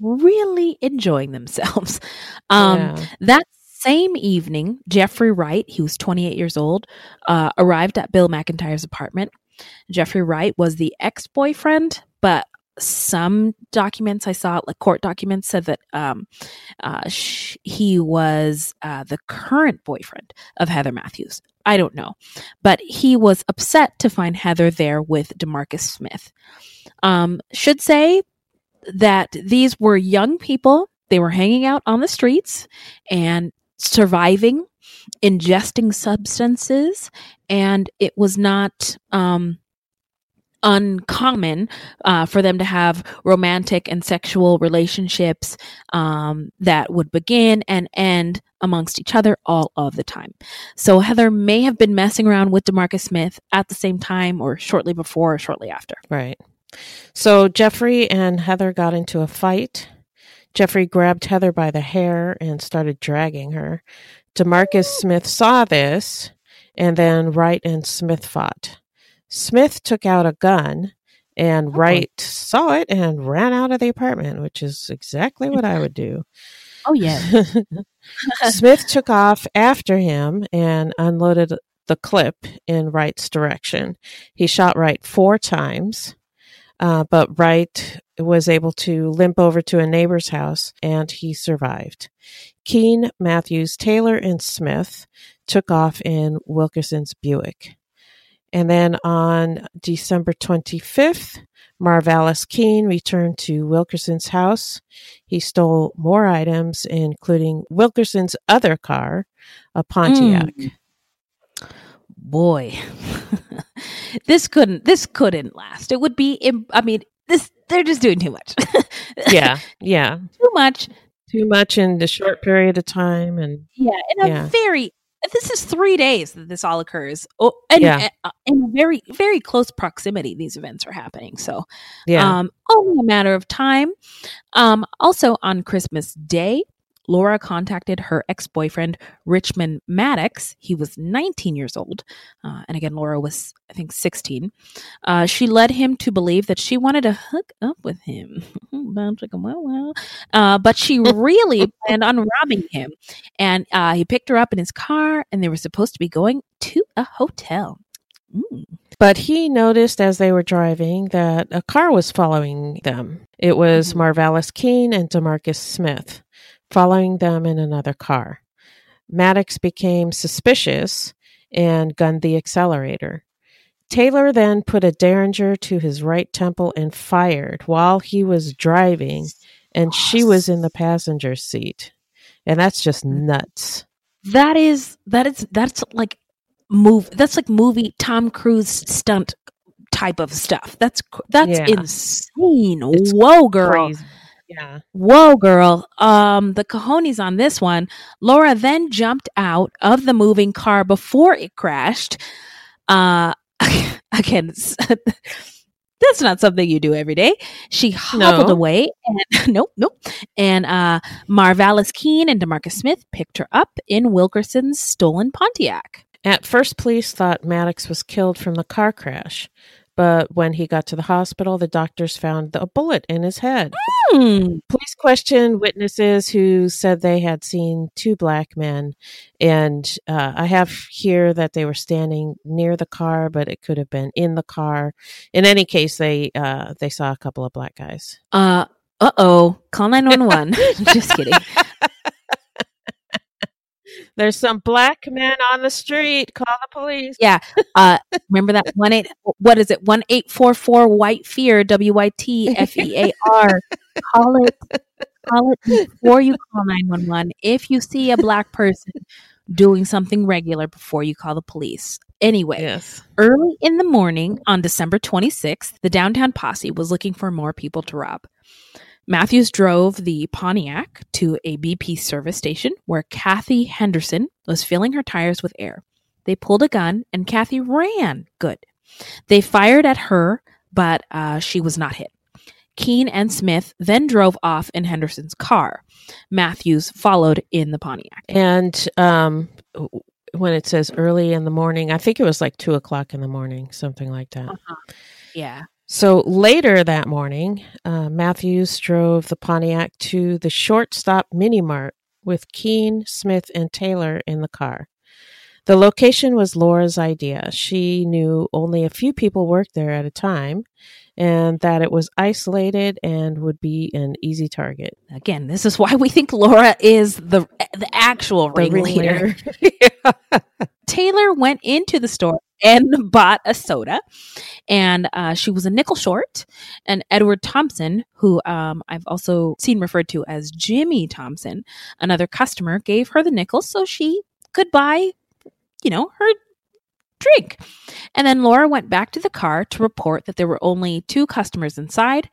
Really enjoying themselves. [LAUGHS] Um, yeah. That same evening, Jeffrey Wright, he was 28 years old, uh, arrived at Bill McIntyre's apartment. Jeffrey Wright was the ex boyfriend, but some documents I saw, like court documents, said that um, uh, sh- he was uh, the current boyfriend of Heather Matthews. I don't know, but he was upset to find Heather there with Demarcus Smith. Um, should say that these were young people. They were hanging out on the streets, and surviving, ingesting substances, and it was not um, uncommon uh, for them to have romantic and sexual relationships um, that would begin and end amongst each other all of the time. So Heather may have been messing around with Demarcus Smith at the same time or shortly before or shortly after. Right. So Jeffrey and Heather got into a fight. Jeffrey grabbed Heather by the hair and started dragging her. Demarcus Smith saw this, and then Wright and Smith fought. Smith took out a gun, and oh. Wright saw it and ran out of the apartment, which is exactly what I would do. Oh, yeah. [LAUGHS] Smith took off after him and unloaded the clip in Wright's direction. He shot Wright four times. Uh, but Wright was able to limp over to a neighbor's house and he survived. Keene, Matthews, Taylor, and Smith took off in Wilkerson's Buick. And then on December 25th, Marvalis Keene returned to Wilkerson's house. He stole more items, including Wilkerson's other car, a Pontiac. Mm. Boy, [LAUGHS] this couldn't this couldn't last. It would be I mean, this they're just doing too much. [LAUGHS] yeah. Yeah. Too much. Too much in a short period of time and Yeah, in a yeah. very this is three days that this all occurs. Oh, and yeah. Uh, in very very close proximity these events are happening. So yeah. um only a matter of time. Um also on christmas day Laura contacted her ex boyfriend, Richmond Maddox. He was 19 years old. Uh, and again, Laura was, I think, 16. Uh, she led him to believe that she wanted to hook up with him. [LAUGHS] uh, but she [LAUGHS] really planned on robbing him. And uh, he picked her up in his car, and they were supposed to be going to a hotel. Mm. But he noticed as they were driving that a car was following them. It was mm-hmm. Marvalis Keene and Demarcus Smith following them in another car. Maddox became suspicious and gunned the accelerator. Taylor then put a derringer to his right temple and fired while he was driving, and she was in the passenger seat. And that's just mm-hmm. nuts. That is that is that's like move that's like movie Tom Cruise stunt type of stuff. That's that's yeah. insane. It's Whoa, girl. Crazy. Yeah. Whoa, girl. Um, the cojones on this one. Laura then jumped out of the moving car before it crashed. Uh, [LAUGHS] again, [LAUGHS] that's not something you do every day. She hobbled no. away and [LAUGHS] nope, nope. And uh, Marvalis Keene and Demarcus Smith picked her up in Wilkerson's stolen Pontiac. At first, police thought Maddox was killed from the car crash, but when he got to the hospital, the doctors found a bullet in his head. Mm. Police questioned witnesses who said they had seen two black men. And uh, I have here that they were standing near the car, but it could have been in the car. In any case, they uh, they saw a couple of black guys. Uh oh. Call 911. [LAUGHS] [LAUGHS] Just kidding. There's some black men on the street. Call the police. Yeah. [LAUGHS] Uh, remember that one eight. What is it? One eight four four white fear. W y t f e a r. Call it. Call it before you call nine one one. If you see a black person doing something regular before you call the police. Anyway, Yes. early in the morning on December 26th, the downtown posse was looking for more people to rob. Matthews drove the Pontiac to a BP service station where Kathy Henderson was filling her tires with air. They pulled a gun and Kathy ran. Good. They fired at her, but uh, she was not hit. Keene and Smith then drove off in Henderson's car. Matthews followed in the Pontiac. And um, when it says early in the morning, I think it was like two o'clock in the morning, something like that. Yeah. So later that morning, uh, Matthews drove the Pontiac to the shortstop mini mart with Keene, Smith, and Taylor in the car. The location was Laura's idea. She knew only a few people worked there at a time and that it was isolated and would be an easy target. Again, this is why we think Laura is the the actual The ringleader. ringleader. [LAUGHS] [LAUGHS] Taylor went into the store and bought a soda, and uh, she was a nickel short. And Edward Thompson, who um, I've also seen referred to as Jimmy Thompson, another customer, gave her the nickel so she could buy, you know, her drink. And then Laura went back to the car to report that there were only two customers inside.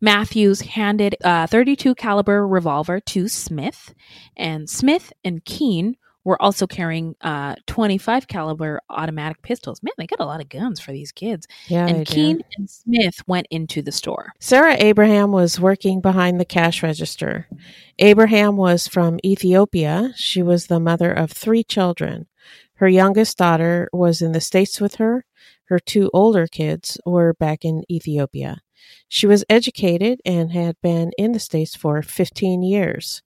Matthews handed a 32 caliber revolver to Smith, and Smith and Keene were also carrying uh, 25 caliber automatic pistols. Man, they got a lot of guns for these kids. yeah, and do. Keene and Smith went into the store. Sarah Abraham was working behind the cash register. Abraham was from Ethiopia. She was the mother of three children. Her youngest daughter was in the States with her. Her two older kids were back in Ethiopia. She was educated and had been in the States for 15 years.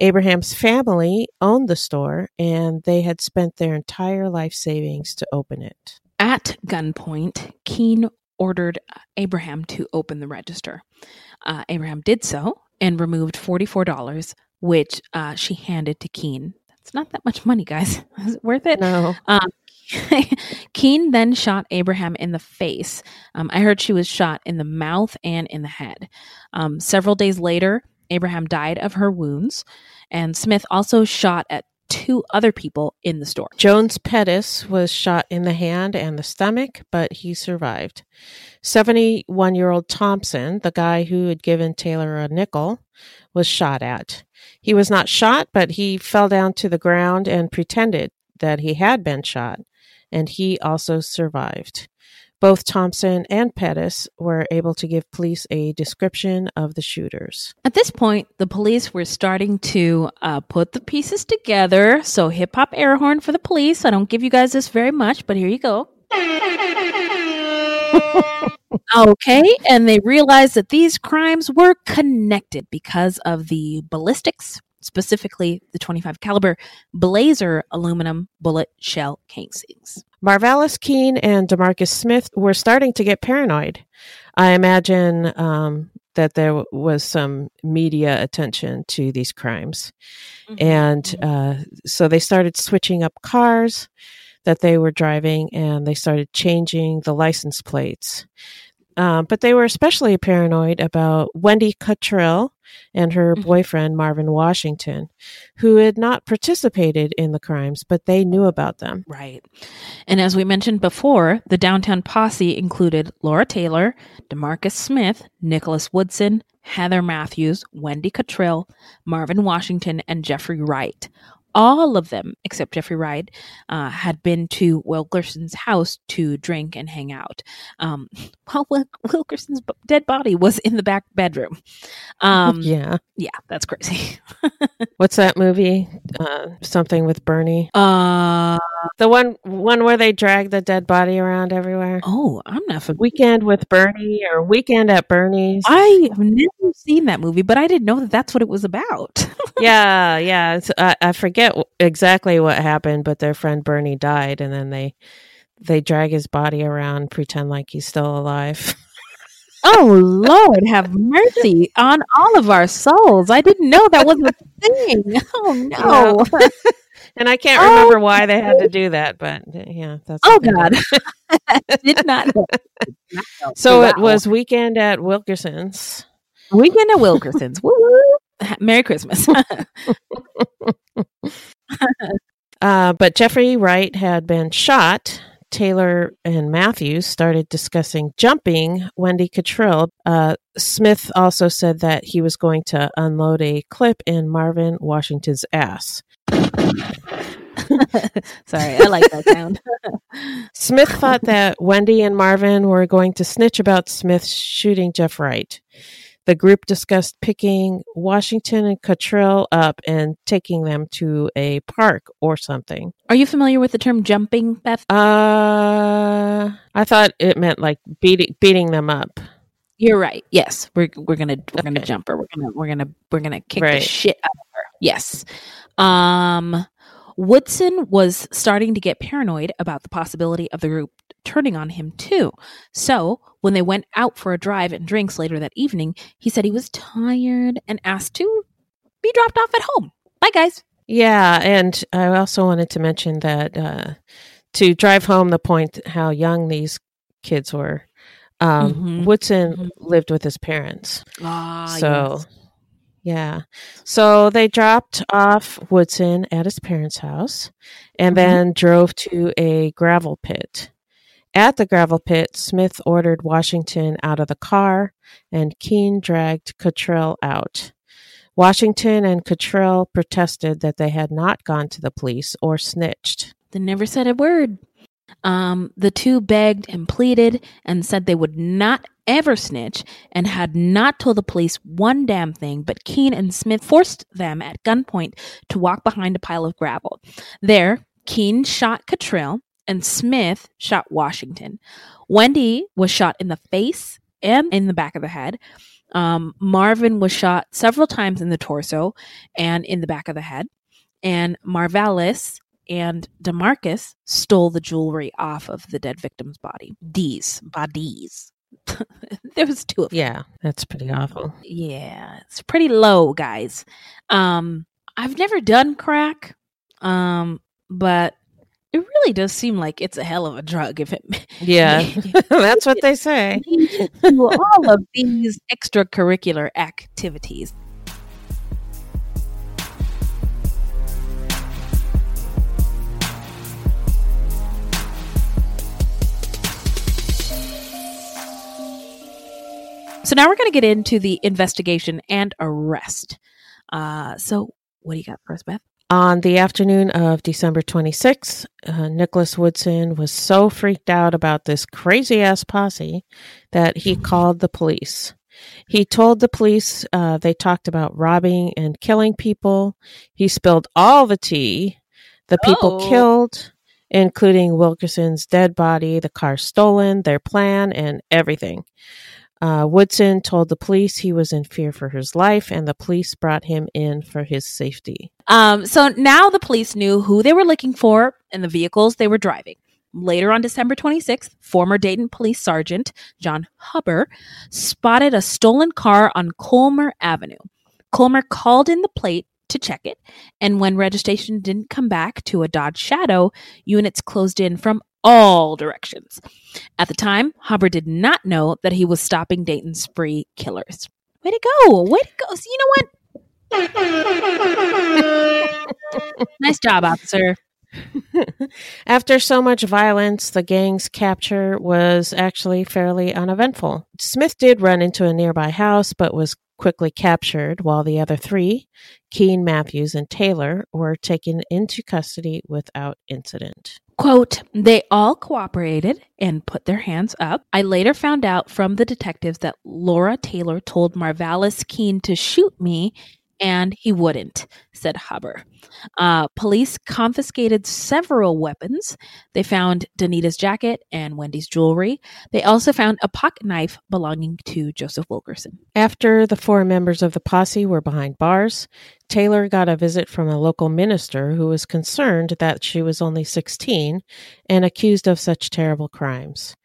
Abraham's family owned the store and they had spent their entire life savings to open it. At gunpoint, Keene ordered Abraham to open the register. Uh, Abraham did so and removed $44, which uh, she handed to Keene. That's not that much money, guys. [LAUGHS] Is it worth it? No. Um, [LAUGHS] then shot Abraham in the face. Um, I heard she was shot in the mouth and in the head. Um, several days later, Abraham died of her wounds, and Smith also shot at two other people in the store. Jones Pettis was shot in the hand and the stomach, but he survived. 71 year old Thompson, the guy who had given Taylor a nickel, was shot at. He was not shot, but he fell down to the ground and pretended that he had been shot, and he also survived. Both Thompson and Pettis were able to give police a description of the shooters. At this point, the police were starting to uh, put the pieces together. So, hip hop air horn for the police. I don't give you guys this very much, but here you go. [LAUGHS] okay, and they realized that these crimes were connected because of the ballistics, specifically the 25 caliber Blazer aluminum bullet shell casings. Marvalis Keene and Demarcus Smith were starting to get paranoid. I imagine um, that there w- was some media attention to these crimes. And uh, so they started switching up cars that they were driving and they started changing the license plates. Um, but they were especially paranoid about Wendy Cottrill and her Mhm. boyfriend, Marvin Washington, who had not participated in the crimes, but they knew about them. Right. And as we mentioned before, the downtown posse included Laura Taylor, Demarcus Smith, Nicholas Woodson, Heather Matthews, Wendy Cottrill, Marvin Washington, and Jeffrey Wright. All of them, except Jeffrey Wright, uh, had been to Wilkerson's house to drink and hang out. Um, [LAUGHS] while Wil- Wilkerson's dead body was in the back bedroom. Um, [LAUGHS] yeah. yeah, that's crazy. [LAUGHS] What's that movie? Uh, something with Bernie. Uh, The one one where they drag the dead body around everywhere. oh, I'm not familiar. Weekend with Bernie or Weekend at Bernie's. I have never seen that movie, but I didn't know that that's what it was about. yeah, yeah. It's, I, I forget exactly what happened, but their friend Bernie died, and then they they drag his body around, pretend like he's still alive. [LAUGHS] oh Lord, have mercy on all of our souls! I didn't know that was a thing. [LAUGHS] Oh no! [LAUGHS] and I can't Oh. remember why they had to do that, but yeah, that's Oh what they did. God, did not. Did not. So it was weekend at Wilkerson's. weekend at Wilkerson's. Merry Christmas. Uh, but Jeffrey Wright had been shot. Taylor and Matthews started discussing jumping Wendy Cottrill. Uh, Smith also said that he was going to unload a clip in Marvin Washington's ass. [LAUGHS] Sorry, I like that sound. [LAUGHS] Smith thought that Wendy and Marvin were going to snitch about Smith shooting Jeff Wright. The group discussed picking Washington and Cottrill up and taking them to a park or something. Are you familiar with the term jumping, Beth? Uh, I thought it meant like beating beating them up. You're right. Yes, we're we're gonna we're gonna Okay. jump her. We're gonna we're gonna we're gonna kick Right. the shit out of her. Yes. Um, Woodson was starting to get paranoid about the possibility of the group turning on him too. So when they went out for a drive and drinks later that evening, he said he was tired and asked to be dropped off at home. Bye, guys. Yeah, and I also wanted to mention that uh, to drive home the point how young these kids were. Um, Mhm. Woodson Mhm. lived with his parents. Ah, So, yeah. So they dropped off Woodson at his parents' house and Mhm. then drove to a gravel pit. At the gravel pit, Smith ordered Washington out of the car and Keene dragged Cottrill out. Washington and Cottrill protested that they had not gone to the police or snitched. They never said a word. Um, the two begged and pleaded and said they would not ever snitch and had not told the police one damn thing, but Keene and Smith forced them at gunpoint to walk behind a pile of gravel. There, Keene shot Cottrill and Smith shot Washington. Wendy was shot in the face and in the back of the head. Um, Marvin was shot several times in the torso and in the back of the head. And Marvalis and Demarcus stole the jewelry off of the dead victim's body. D's bodies. [LAUGHS] there was two of them. Yeah, that's pretty awful. Yeah, it's pretty low, guys. Um, I've never done crack, um, but it really does seem like it's a hell of a drug. If it [LAUGHS] Yeah, [LAUGHS] that's what they say. all of these extracurricular activities. So now we're going to get into the investigation and arrest. Uh, so what do you got for us, Beth? On the afternoon of December 26th, uh, Nicholas Woodson was so freaked out about this crazy ass posse that he called the police. He told the police uh, they talked about robbing and killing people. He spilled all the tea. The people Oh. killed, including Wilkerson's dead body, the car stolen, their plan, and everything. Uh, Woodson told the police he was in fear for his life, and the police brought him in for his safety. Um, so now the police knew who they were looking for and the vehicles they were driving. Later on December 26th, former Dayton Police Sergeant John Hubber spotted a stolen car on Colmer Avenue. Colmer called in the plate to check it, and when registration didn't come back to a Dodge Shadow, units closed in from all directions. At the time, Hubber did not know that he was stopping Dayton's spree killers. Way to go! Way to go! So you know what? [LAUGHS] nice job, officer. [LAUGHS] After so much violence, the gang's capture was actually fairly uneventful. Smith did run into a nearby house, but was quickly captured, while the other three, Keene, Matthews, and Taylor, were taken into custody without incident. Quote, they all cooperated and put their hands up. I later found out from the detectives that Laura Taylor told Marvalis Keene to shoot me and he wouldn't, said Hubber. Uh, police confiscated several weapons. They found Danita's jacket and Wendy's jewelry. They also found a pocket knife belonging to Joseph Wilkerson. After the four members of the posse were behind bars, Taylor got a visit from a local minister who was concerned that she was only 16 and accused of such terrible crimes.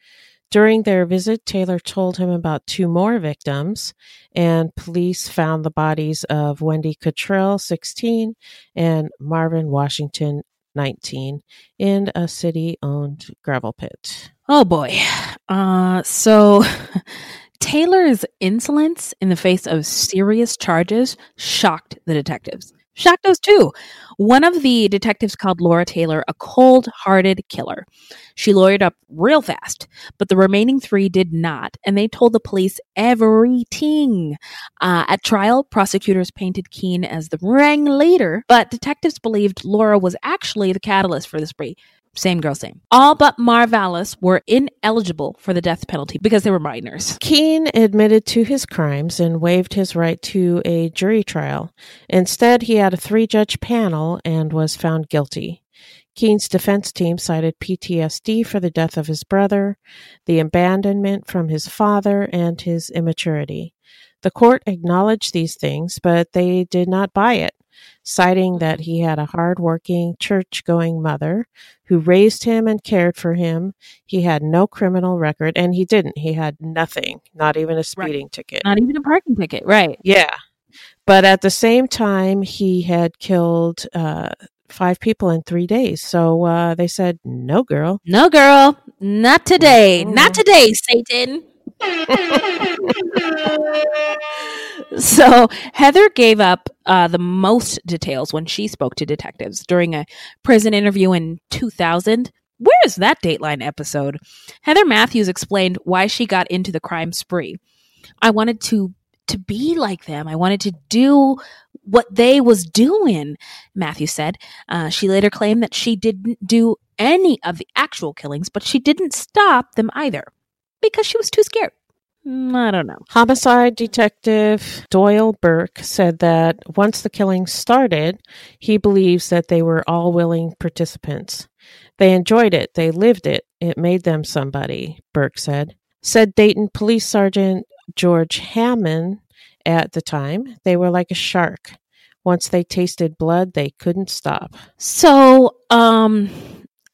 During their visit, Taylor told him about two more victims, and police found the bodies of Wendy Cottrill, 16, and Marvin Washington, 19, in a city owned gravel pit. Oh boy. Uh, so [LAUGHS] Taylor's insolence in the face of serious charges shocked the detectives. Us too. One of the detectives called Laura Taylor a cold hearted killer. She lawyered up real fast, but the remaining three did not, and they told the police everything. Uh, at trial, prosecutors painted Keene as the ringleader, but detectives believed Laura was actually the catalyst for the spree. Same girl, same. All but Marvalis were ineligible for the death penalty because they were minors. Keene admitted to his crimes and waived his right to a jury trial. Instead, he had a three judge panel and was found guilty. Keene's defense team cited PTSD for the death of his brother, the abandonment from his father, and his immaturity. The court acknowledged these things, but they did not buy it citing that he had a hard-working, church-going mother who raised him and cared for him. He had no criminal record, and he didn't. He had nothing, not even a speeding right. ticket. Not even a parking ticket, right. Yeah. But at the same time, he had killed uh, five people in three days. So uh, they said, no, girl. No, girl. Not today. Mm-hmm. Not today, Satan. [LAUGHS] so Heather gave up uh, the most details when she spoke to detectives during a prison interview in 2000. Where is that Dateline episode? Heather Matthews explained why she got into the crime spree. I wanted to to be like them. I wanted to do what they was doing. Matthews said. Uh, she later claimed that she didn't do any of the actual killings, but she didn't stop them either because she was too scared. Mm, I don't know. Homicide detective Doyle Burke said that once the killing started, he believes that they were all willing participants. They enjoyed it, they lived it, it made them somebody, Burke said. Said Dayton Police Sergeant George Hammond at the time, they were like a shark. Once they tasted blood, they couldn't stop. So, um,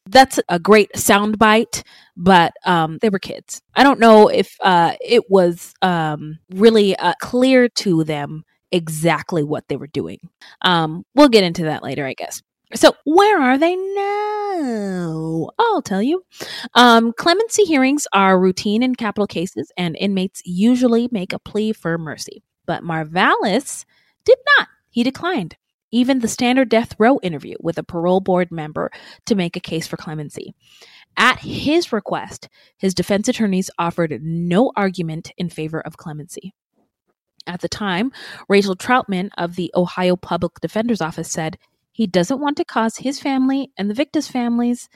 that's a great soundbite, but um, they were kids. I don't know if uh, it was um, really uh, clear to them exactly what they were doing. Um, we'll get into that later, I guess. So, where are they now? I'll tell you. Um, clemency hearings are routine in capital cases, and inmates usually make a plea for mercy. But Marvalis did not. He declined even the standard death row interview with a parole board member to make a case for clemency. At his request, his defense attorneys offered no argument in favor of clemency. At the time, Rachel Troutman of the Ohio Public Defender's Office said he doesn't want to cause his family and the victims' families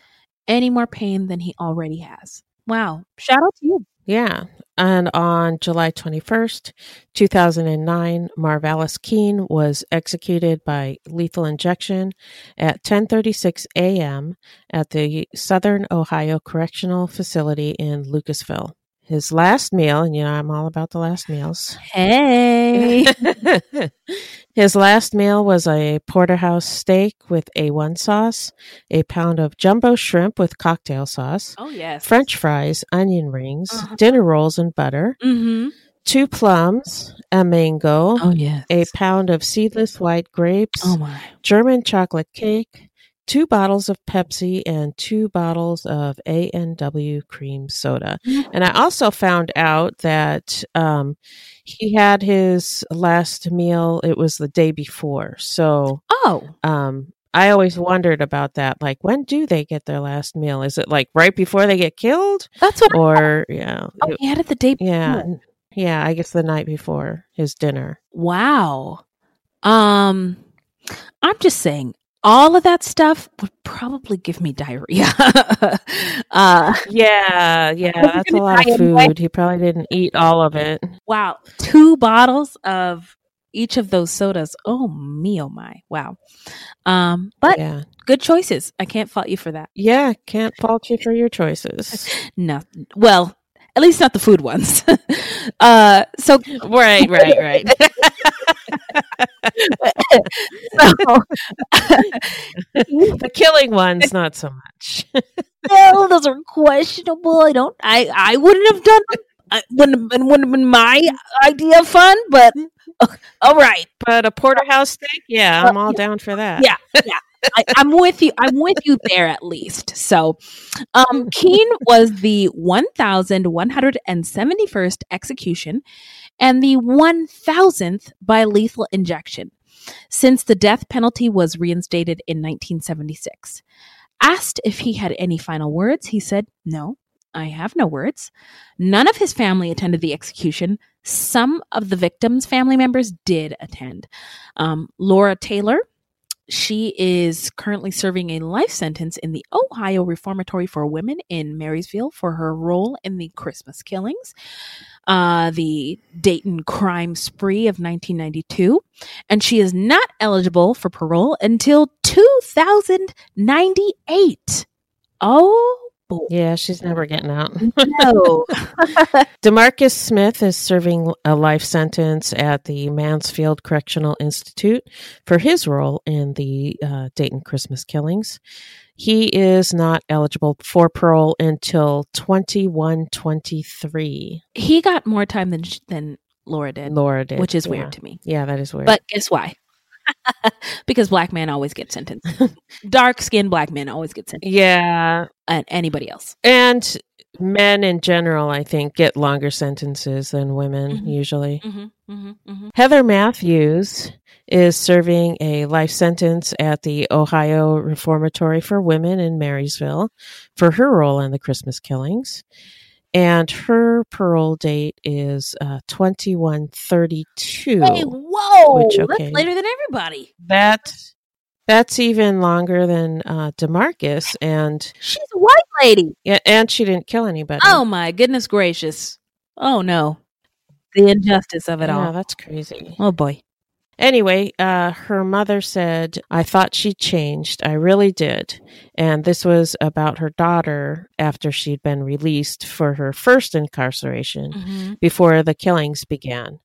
any more pain than he already has. Wow. Shout out to you. Yeah. And on July 21st, 2009, Marvalis Keene was executed by lethal injection at 10:36 a.m. at the Southern Ohio Correctional Facility in Lucasville. His last meal, and you know I'm all about the last meals. Hey. [LAUGHS] His last meal was a porterhouse steak with A1 sauce, a pound of jumbo shrimp with cocktail sauce. Oh yes. French fries, onion rings, uh-huh. dinner rolls and butter. Mm-hmm. Two plums, a mango, oh yes, a pound of seedless white grapes, oh my, German chocolate cake, two bottles of Pepsi and two bottles of A&W cream soda. Mm-hmm. And I also found out that um, he had his last meal, it was the day before. So, oh, um, I always wondered about that. Like, when do they get their last meal? Is it like right before they get killed? That's what. Or yeah, oh, he had it the day. Before. Yeah, yeah. I guess the night before his dinner. Wow. Um, I'm just saying all of that stuff would probably give me diarrhea. [LAUGHS] uh, yeah, yeah, that's a lot of food. He probably didn't eat all of it. Wow, two bottles of each of those sodas. Oh me, oh my, wow. Um, but yeah. good choices. I can't fault you for that. Yeah, can't fault you for your choices. [LAUGHS] no, well, At least not the food ones. [LAUGHS] uh, so right, right, right. [LAUGHS] the killing ones, [LAUGHS] not so much. well, those are questionable. I don't. I I wouldn't have done. Them. I wouldn't have, wouldn't have been my idea of fun, but uh, all right. But a porterhouse steak, yeah, I'm all down for that. Yeah, yeah. I, am with you. I'm with you there at least. So, um, Keene was the 1,171st execution and the 1,000th by lethal injection since the death penalty was reinstated in 1976. Asked if he had any final words, he said, No, I have no words. None of his family attended the execution. Some of the victims' family members did attend. Um, Laura Taylor, she is currently serving a life sentence in the Ohio Reformatory for Women in Marysville for her role in the Christmas killings, uh, the Dayton crime spree of 1992, and she is not eligible for parole until 2098. Oh yeah, she's never getting out. No. [LAUGHS] [LAUGHS] Demarcus Smith is serving a life sentence at the Mansfield Correctional Institute for his role in the uh, Dayton Christmas killings. He is not eligible for parole until 2123. He got more time than than Laura did. Laura did. Which is yeah. weird to me. Yeah, that is weird. But guess why? [LAUGHS] because black men always get sentenced. [LAUGHS] Dark skinned black men always get sentenced. Yeah. And anybody else. And men in general, I think, get longer sentences than women mm-hmm. usually. Mm-hmm, mm-hmm, mm-hmm. Heather Matthews is serving a life sentence at the Ohio Reformatory for Women in Marysville for her role in the Christmas killings and her parole date is uh, 2132 hey, whoa! which, okay, that's later than everybody. That that's even longer than uh, demarcus and she's a white lady. Yeah and she didn't kill anybody. Oh my goodness gracious. Oh no. The injustice of it yeah, all. that's crazy. Oh boy Anyway, uh, her mother said, I thought she changed. I really did. And this was about her daughter after she'd been released for her first incarceration mm-hmm. before the killings began.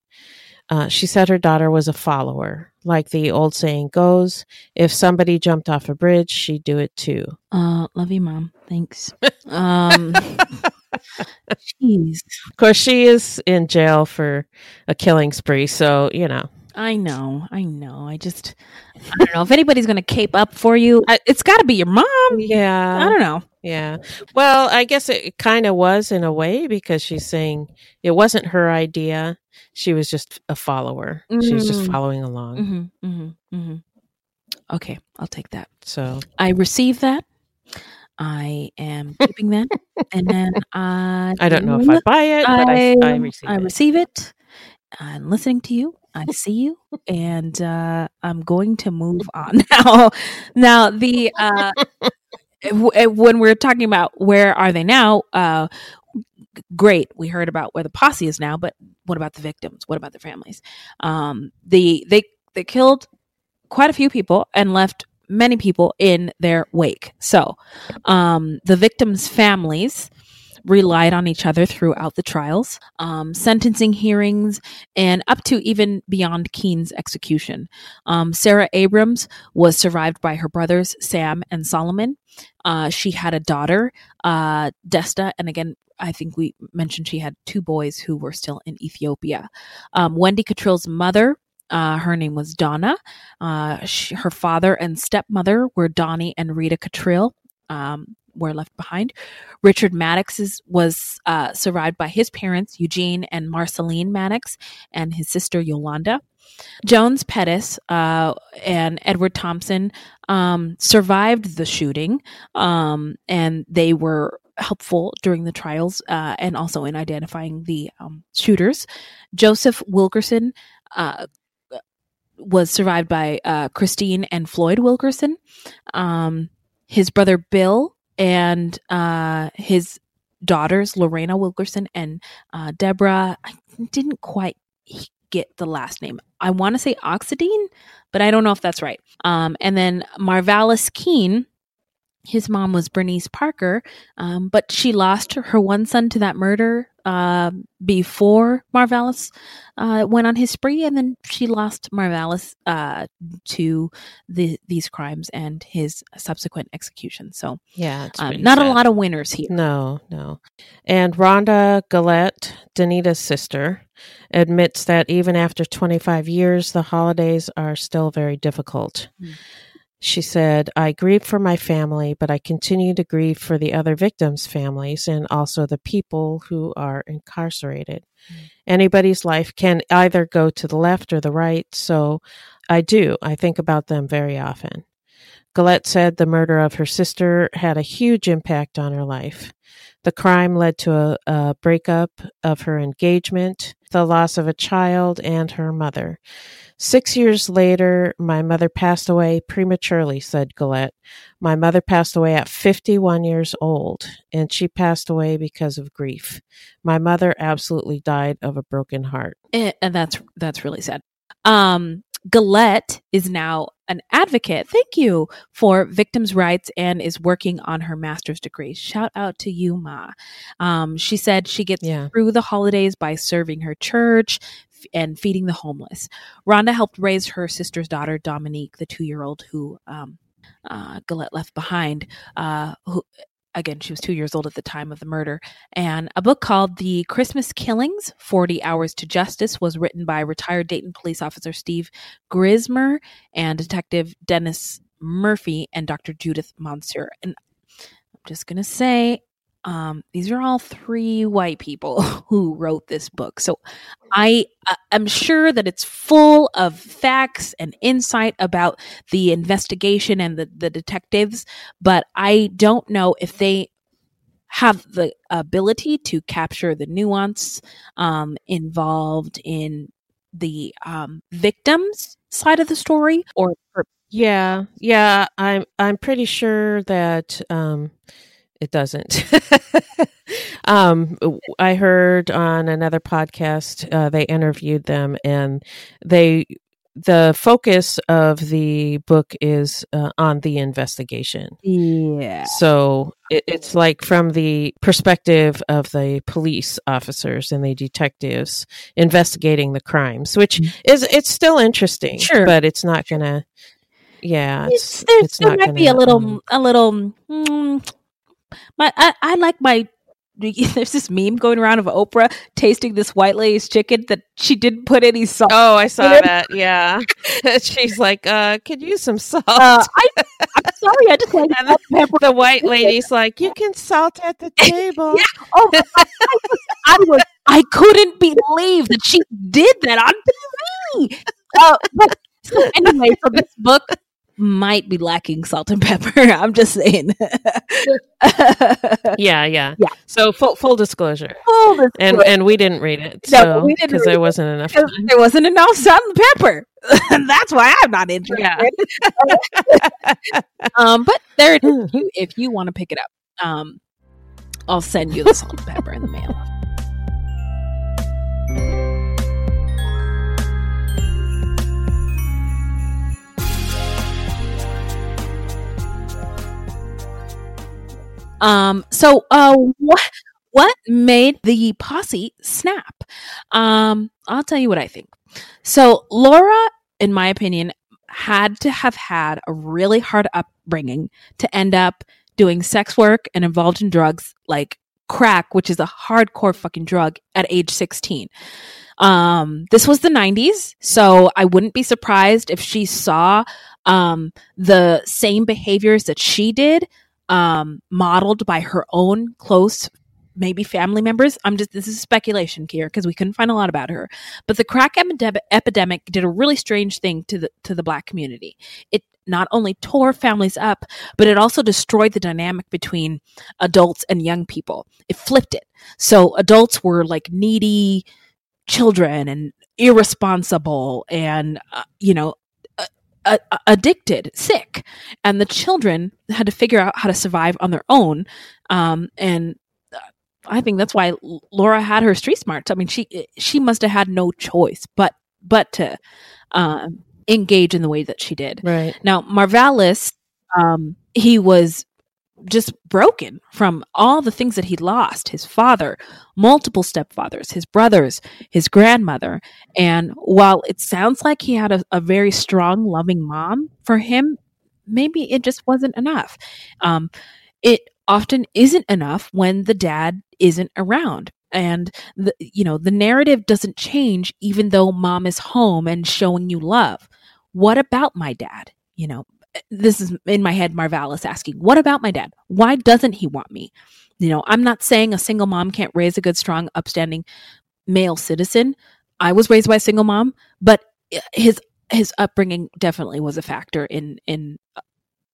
Uh, she said her daughter was a follower. Like the old saying goes, if somebody jumped off a bridge, she'd do it too. Uh, love you, mom. Thanks. um, [LAUGHS] jeez. Of course, she is in jail for a killing spree, so, you know. I know, I know. I just, I don't know if anybody's going to cape up for you. I, it's got to be your mom. Yeah, I don't know. Yeah. Well, I guess it kind of was in a way because she's saying it wasn't her idea. She was just a follower. Mm-hmm. She was just mm. following along. Mm-hmm, mm-hmm, mm-hmm, okay, I'll take that. So I receive that. I am [LAUGHS] keeping that, and then I. I don't know if I buy it, I, but I, I receive I it. receive it. I'm listening to you. I see you, and uh, I'm going to move on [LAUGHS] now. now, the uh, when we're talking about where are they now, uh, great. We heard about where the posse is now, but what about the victims? What about the families? Um, the they they killed quite a few people and left many people in their wake. So, um, the victims' families relied on each other throughout the trials, um, sentencing hearings, and up to even beyond Keene's execution. Um, Sarah Abrams was survived by her brothers, Sam and Solomon. Uh, she had a daughter, uh, Desta, and again, I think we mentioned she had two boys who were still in Ethiopia. Um, Wendy Cottrill's mother uh, her name was Donna. Uh, she, her father and stepmother were Donnie and Rita Cottrill. Um, were left behind. Richard Maddox was uh, survived by his parents, Eugene and Marceline Maddox, and his sister Yolanda. Jones Pettis uh, and Edward Thompson um, survived the shooting, um, and they were helpful during the trials uh, and also in identifying the um, shooters. Joseph Wilkerson uh, was survived by uh, Christine and Floyd Wilkerson. Um, his brother Bill and uh, his daughters, Lorena Wilkerson and uh, Deborah. I didn't quite get the last name. I want to say Oxidine, but I don't know if that's right. Um, and then Marvalis Keene his mom was Bernice Parker, um, but she lost her, her, one son to that murder uh, before Marvalis uh, went on his spree, and then she lost Marvalis uh, to the, these crimes and his subsequent execution. So, yeah, um, not sad. a lot of winners here. No, no. And Rhonda Gillette, Danita's sister, admits that even after 25 years, the holidays are still very difficult. Mm. She said, I grieve for my family, but I continue to grieve for the other victims' families and also the people who are incarcerated. Mm. Anybody's life can either go to the left or the right, so I do. I think about them very often. Gillette said the murder of her sister had a huge impact on her life. The crime led to a, a breakup of her engagement, the loss of a child, and her mother. Six years later, my mother passed away prematurely, said Gillette. My mother passed away at 51 years old, and she passed away because of grief. My mother absolutely died of a broken heart. And that's that's really sad. Um, Gillette is now an advocate. Thank you for victims' rights and is working on her master's degree. Shout out to you, Ma. Um, she said she gets yeah. through the holidays by serving her church, and feeding the homeless. Rhonda helped raise her sister's daughter, Dominique, the two year old who um, uh, left behind, uh, who again, she was two years old at the time of the murder. And a book called The Christmas Killings 40 Hours to Justice was written by retired Dayton police officer Steve Grismer and Detective Dennis Murphy and Dr. Judith Monsieur. And I'm just going to say, um, these are all three white people [LAUGHS] who wrote this book. So I am sure that it's full of facts and insight about the investigation and the, the detectives, but I don't know if they have the ability to capture the nuance um, involved in the um, victims side of the story or yeah yeah i'm i'm pretty sure that um it doesn't. [LAUGHS] um, I heard on another podcast uh, they interviewed them, and they the focus of the book is uh, on the investigation. Yeah. So it, it's like from the perspective of the police officers and the detectives investigating the crimes, which mm-hmm. is it's still interesting. Sure, but it's not gonna. Yeah, it's, it's, it's there might gonna, be a little, um, a little. Mm, my I, I like my [LAUGHS] there's this meme going around of Oprah tasting this white lady's chicken that she didn't put any salt. Oh, I saw that. Yeah, [LAUGHS] she's like, uh, "Could use some salt." Uh, I, am sorry, I just like [LAUGHS] the, the, white lady's like, "You can salt at the table." yeah. Oh, my I, was, I was, I couldn't believe that she did that on TV. Uh, but so anyway, so this book might be lacking salt and pepper. [LAUGHS] I'm just saying. [LAUGHS] yeah, yeah, yeah. So full full disclosure. Full disclosure. And and we didn't read it. So because there wasn't enough. There wasn't enough salt and pepper. [LAUGHS] That's why I'm not interested. Yeah. um, but there it is. If you, if you want to pick it up, um, I'll send you the salt and pepper in the mail. Um, so uh, what what made the posse snap? Um, I'll tell you what I think. So Laura, in my opinion, had to have had a really hard upbringing to end up doing sex work and involved in drugs like crack, which is a hardcore fucking drug at age 16. Um, this was the 90s, so I wouldn't be surprised if she saw um, the same behaviors that she did um, modeled by her own close maybe family members. I'm just this is speculation here because we couldn't find a lot about her. But the crack epidemic did a really strange thing to the to the black community. It not only tore families up, but it also destroyed the dynamic between adults and young people. It flipped it. So adults were like needy children and irresponsible and uh, you know uh, addicted, sick, and the children had to figure out how to survive on their own. Um, and I think that's why Laura had her street smarts. I mean, she she must have had no choice but but to um, engage in the way that she did. Right now, Marvalis, um, he was just broken from all the things that he lost his father, multiple stepfathers, his brothers, his grandmother. And while it sounds like he had a, a very strong, loving mom for him, maybe it just wasn't enough. Um, it often isn't enough when the dad isn't around and the you know the narrative doesn't change even though mom is home and showing you love what about my dad you know this is in my head marvalis asking what about my dad why doesn't he want me you know i'm not saying a single mom can't raise a good strong upstanding male citizen i was raised by a single mom but his his upbringing definitely was a factor in in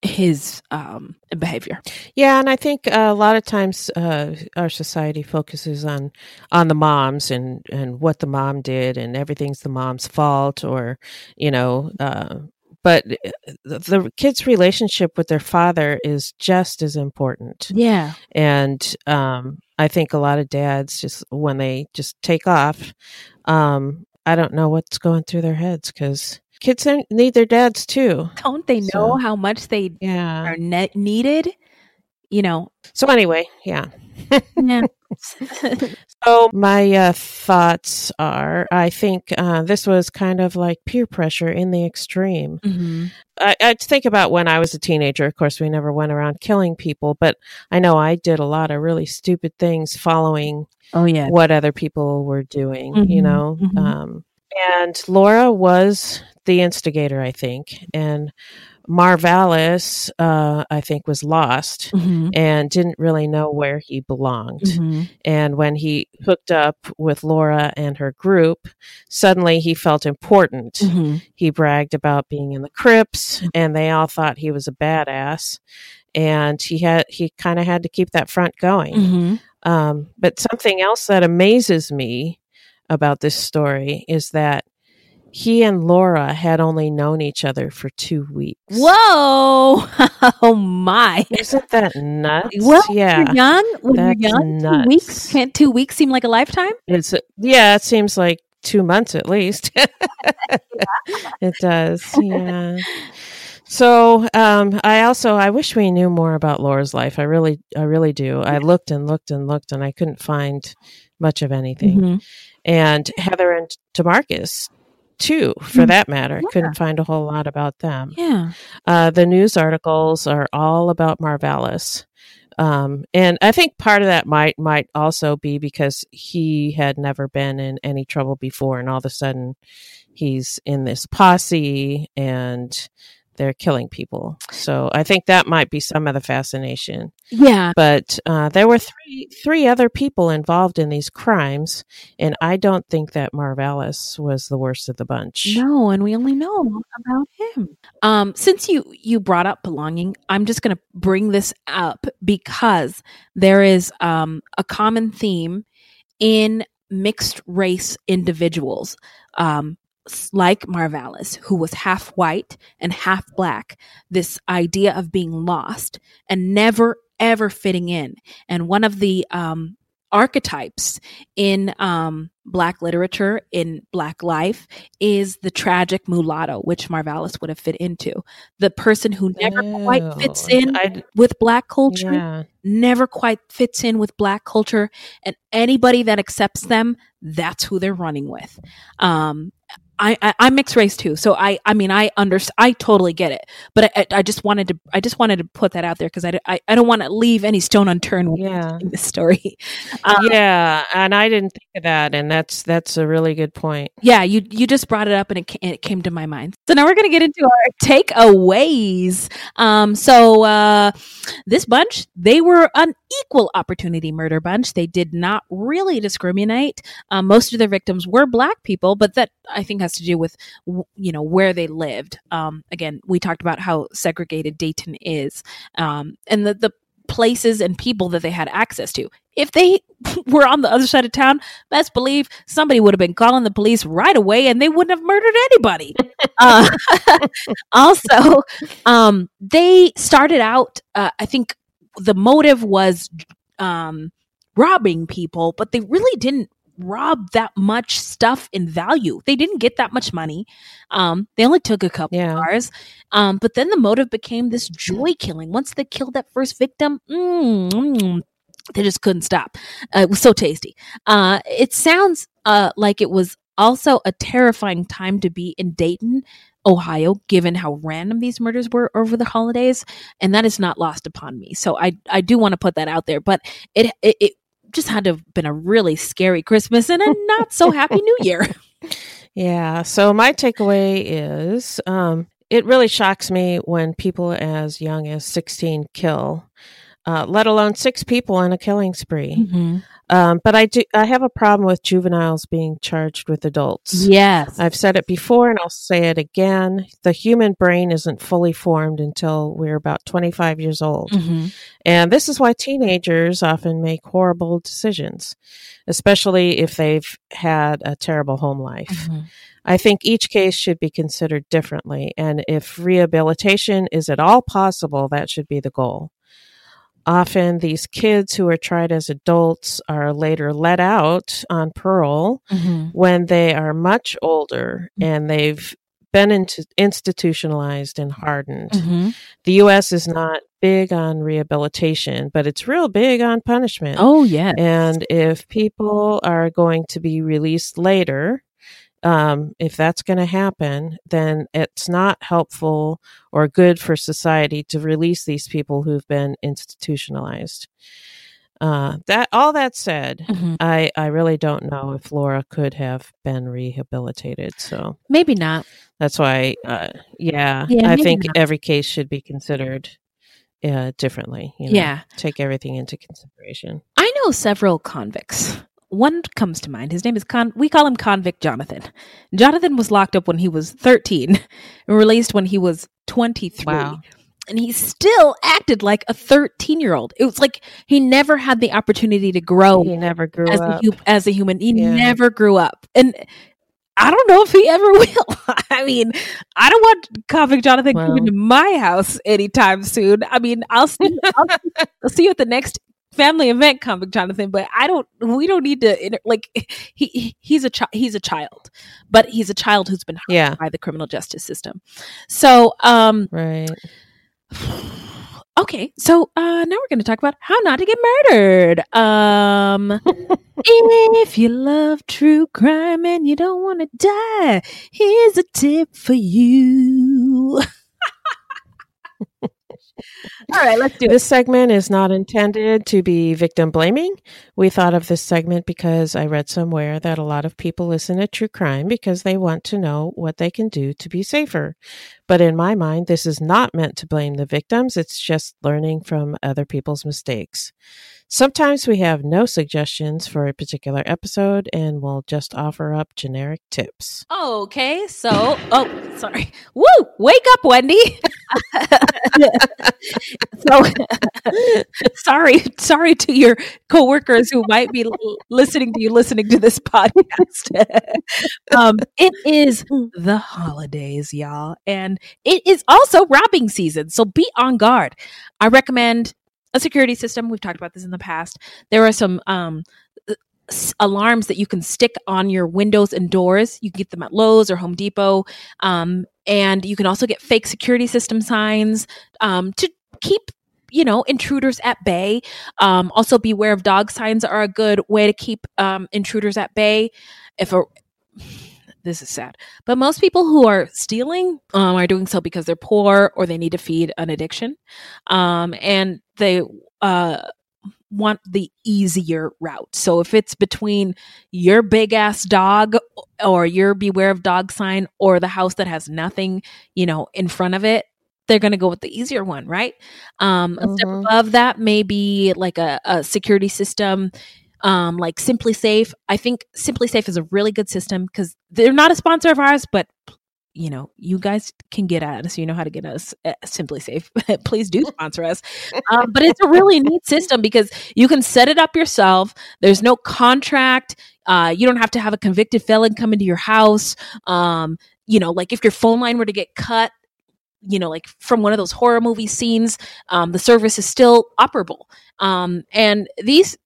his um, behavior. Yeah, and I think uh, a lot of times uh, our society focuses on on the moms and and what the mom did, and everything's the mom's fault, or you know. Uh, but uh, the kid's relationship with their father is just as important. Yeah, and um, I think a lot of dads just when they just take off, um, I don't know what's going through their heads because kids need their dads too. Don't they know so, how much they yeah. are ne- needed? You know. So anyway, yeah. yeah. [LAUGHS] so my uh, thoughts are, I think uh, this was kind of like peer pressure in the extreme. Mm-hmm. I, I think about when I was a teenager. Of course, we never went around killing people, but I know I did a lot of really stupid things following. Oh yeah, what other people were doing. Mm-hmm. You know. Mm-hmm. Um, and Laura was the instigator, I think. And Marvalis, uh, I think, was lost mm-hmm. and didn't really know where he belonged. Mm-hmm. And when he hooked up with Laura and her group, suddenly he felt important. Mm-hmm. He bragged about being in the Crips, and they all thought he was a badass. And he had he kind of had to keep that front going. Mm-hmm. Um, but something else that amazes me about this story is that he and Laura had only known each other for two weeks. Whoa! [LAUGHS] Oh my! Isn't that nuts? Well, yeah, you're young. When you're young, nuts. two weeks can't two weeks seem like a lifetime? It's yeah, it seems like two months at least. [LAUGHS] it does. Yeah. So um, I also I wish we knew more about Laura's life. I really I really do. I looked and looked and looked and I couldn't find much of anything. Mm-hmm. And Heather and Tamarcus too, for Mm, that matter. yeah. Couldn't find a whole lot about them. Yeah. Uh, the news articles are all about Marvalis. Um, and I think part of that might might also be because he had never been in any trouble before, and all of a sudden he's in this posse and they're killing people. So I think that might be some of the fascination. Yeah. But uh, there were three three other people involved in these crimes, and I don't think that Marvalis was the worst of the bunch. No, and we only know about him. Um, since you you brought up belonging, I'm just going to bring this up because there is um, a common theme in mixed race individuals. Um, like Marvalis, who was half white and half black, this idea of being lost and never ever fitting in. And one of the um, archetypes in um, black literature, in black life, is the tragic mulatto, which Marvalis would have fit into. The person who never quite fits in I- with black culture, yeah. never quite fits in with black culture, and anybody that accepts them, that's who they're running with. Um, I, I I'm mixed race too, so I I mean I under I totally get it, but I, I, just wanted to I just wanted to put that out there because I, I I don't want to leave any stone unturned Yeah. in this story. [LAUGHS] Um, yeah, and I didn't think of that, and that's that's a really good point. yeah, you you just brought it up and it, it came to my mind. So now we're gonna get into our takeaways. Um, so uh, this bunch they were an equal opportunity murder bunch. They did not really discriminate. Um, most of their victims were black people, but that I think has to do with you know where they lived. Um, again, we talked about how segregated Dayton is, um, and the the places and people that they had access to. If they [LAUGHS] were on the other side of town, best believe somebody would have been calling the police right away and they wouldn't have murdered anybody. [LAUGHS] uh, [LAUGHS] also, um, they started out, uh, I think the motive was um, robbing people, but they really didn't rob that much stuff in value. They didn't get that much money. Um, they only took a couple Yeah. cars. Um, but then the motive became this joy killing. Once they killed that first victim, mm, mm, they just couldn't stop. Uh, it was so tasty. Uh, it sounds uh, like it was also a terrifying time to be in Dayton, Ohio, given how random these murders were over the holidays, and that is not lost upon me. So I I do want to put that out there, but it it, it just had to have been a really scary Christmas and a [LAUGHS] not so happy New Year. Yeah. So my takeaway is um, it really shocks me when people as young as 16 kill, uh, let alone six people in a killing spree. Um, but I do, I have a problem with juveniles being charged with adults. Yes. I've said it before and I'll say it again. The human brain isn't fully formed until we're about 25 years old. Mhm. And this is why teenagers often make horrible decisions, especially if they've had a terrible home life. Mhm. I think each case should be considered differently. And if rehabilitation is at all possible, that should be the goal. Often, these kids who are tried as adults are later let out on parole Mhm. when they are much older and they've been into institutionalized and hardened. Mhm. The US is not big on rehabilitation, but it's real big on punishment. Oh yeah. And if people are going to be released later, um, if that's going to happen, then it's not helpful or good for society to release these people who've been institutionalized. Uh, that all that said, Mhm. I I really don't know if Laura could have been rehabilitated. So Maybe not. that's why, uh, yeah, Yeah, I think not. every case should be considered uh, differently. You know, Yeah. take everything into consideration. I know several convicts. One comes to mind. His name is Con. We call him Convict Jonathan. Jonathan was locked up when he was 13 and released when he was 23. Wow. And he still acted like a 13 year old. It was like he never had the opportunity to grow He never grew as a, up. hu- as a human. He Yeah. never grew up. And I don't know if he ever [LAUGHS] will. I mean, I don't want Convict Jonathan Well. coming to my house anytime soon. I mean, I'll see, I'll, I'll see you at the next family event, Convict Jonathan. But I don't. We don't need to inter- like. [LAUGHS] He he- he's a child. He's a child, but he's a child who's been harmed Yeah. by the criminal justice system. So, um, right. [SIGHS] okay so uh now we're going to talk about how not to get murdered um [LAUGHS] if you love true crime and you don't want to die here's a tip for you [LAUGHS] all right let's do it This segment is not intended to be victim blaming. We thought of this segment because I read somewhere that a lot of people listen to true crime because they want to know what they can do to be safer. But in my mind, this is not meant to blame the victims. It's just learning from other people's mistakes. Sometimes we have no suggestions for a particular episode and we'll just offer up generic tips. okay so oh sorry. Woo! Wake up wendy! [LAUGHS] So [LAUGHS] sorry sorry to your coworkers who might be listening to you listening to this [LAUGHS] podcast. Um it is the holidays y'all and it is also wrapping season so be on guard. I recommend a security system we've talked about this in the past. There are some um s- alarms that you can stick on your windows and doors. You can get them at lowes or home depot um, and you can also get fake security system signs um, to keep you know intruders at bay. Um, also beware of dog signs are a good way to keep um, intruders at bay. If a this is sad. But most people who are stealing um, are doing so because they're poor or they need to feed an addiction um, and they uh, want the easier route. So if it's between your big ass dog or your beware of dog sign or the house that has nothing you know in front of it they're going to go with the easier one right? Um a step Mhm. above that may be like a, a security system um like SimpliSafe. I think SimpliSafe is a really good system because they're not a sponsor of ours but you know you guys can get at us. You know how to get us SimpliSafe. [LAUGHS] Please do [LAUGHS] sponsor us. Um, but it's a really neat system because you can set it up yourself. There's no contract. Uh, you don't have to have a convicted felon come into your house. Um, you know like if your phone line were to get cut you know like from one of those horror movie scenes um, the service is still operable. Um, and these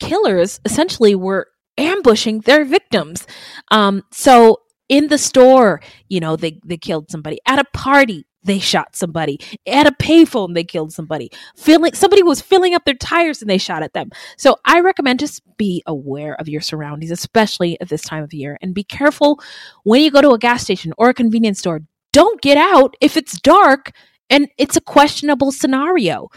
killers essentially were ambushing their victims. Um, so in the store, you know, they, they killed somebody. At a party, they shot somebody. At a payphone, they killed somebody. Filling somebody was filling up their tires and they shot at them. So I recommend just be aware of your surroundings, especially at this time of year, and be careful when you go to a gas station or a convenience store. Don't get out if it's dark and it's a questionable scenario.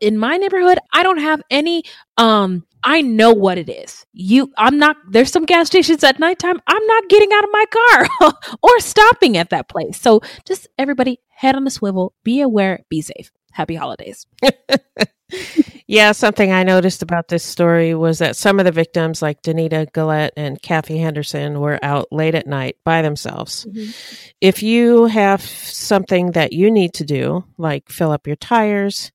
In my neighborhood, I don't have any um I know what it is. You, I'm not, there's some gas stations at nighttime. I'm not getting out of my car [LAUGHS] or stopping at that place. So just everybody head on the swivel, be aware, be safe. Happy holidays. [LAUGHS] yeah, something I noticed about this story was that some of the victims, like Danita Gillette and Kathy Henderson, were out late at night by themselves. Mm-hmm. If you have something that you need to do, like fill up your tires,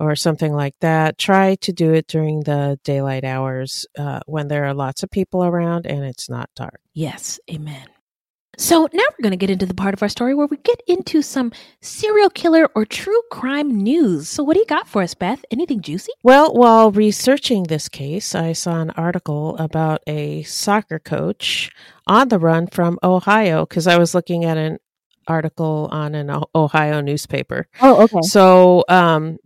or something like that, try to do it during the daylight hours uh, when there are lots of people around and it's not dark. Yes, amen. So now we're going to get into the part of our story where we get into some serial killer or true crime news. So what do you got for us, Beth? Anything juicy? Well, while researching this case, I saw an article about a soccer coach on the run from Ohio because I was looking at an article on an Ohio newspaper. Oh, okay. So, um,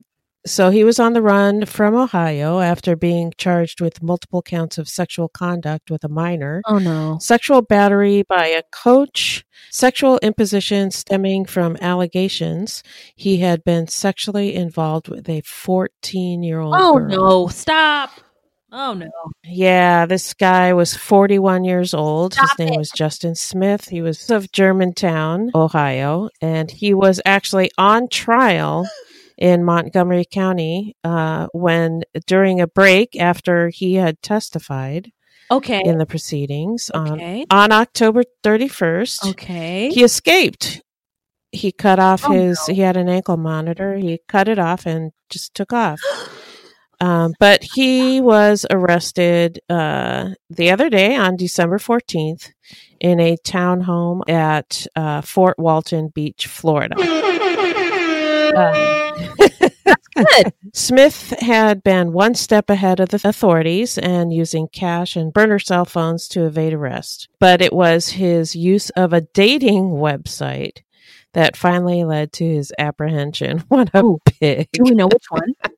so he was on the run from Ohio after being charged with multiple counts of sexual conduct with a minor. Oh no. Sexual battery by a coach, sexual imposition stemming from allegations he had been sexually involved with a 14-year-old Oh girl. no, stop. Oh no. Yeah, this guy was 41 years old. Stop His name it. was Justin Smith. He was of Germantown, Ohio, and he was actually on trial [LAUGHS] in Montgomery County uh, when during a break after he had testified Okay. in the proceedings on, Okay. on October 31st. Okay. He escaped. He cut off Oh, his, he had an ankle monitor. He cut it off and just took off. [GASPS] Um, but he was arrested uh, the other day on December 14th in a townhome at uh, Fort Walton Beach, Florida. Uh, [LAUGHS] good. Smith had been one step ahead of the authorities and using cash and burner cell phones to evade arrest. But it was his use of a dating website that finally led to his apprehension. [LAUGHS] What a Ooh. pig. Do we know which one? [LAUGHS]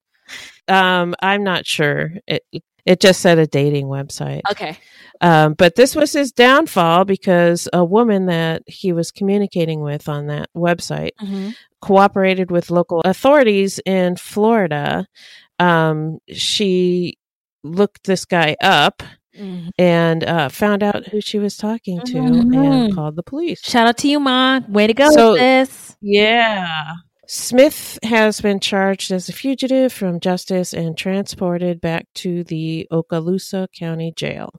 Um, I'm not sure. It it just said a dating website. Okay. Um, but this was his downfall because a woman that he was communicating with on that website Mm-hmm. cooperated with local authorities in Florida. Um, she looked this guy up Mm-hmm. and uh, found out who she was talking to Mhm. and called the police. Shout out to you, Ma. Way to go, So- sis. Yeah. Smith has been charged as a fugitive from justice and transported back to the Okaloosa County Jail.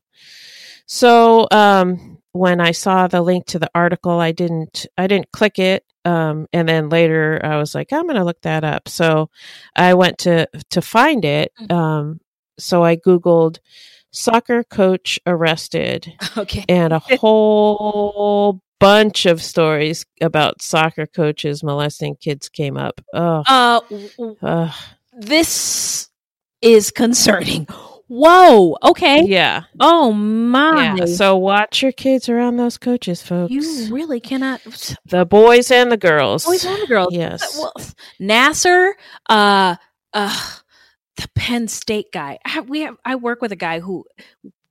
So, um, when I saw the link to the article, I didn't, I didn't click it. Um, and then later I was like, I'm going to look that up. So I went to, to find it. Um, so I Googled soccer coach arrested [LAUGHS] Okay. and a [LAUGHS] whole bunch of stories about soccer coaches molesting kids came up. Oh, Uh, this is concerning. Whoa. Okay. yeah, Oh my. yeah. So watch your kids around those coaches, folks. you really cannot. the boys and the girls. Boys and girls. Yes. Well, Nassar, uh, uh, the Penn State guy. I, we have, I work with a guy who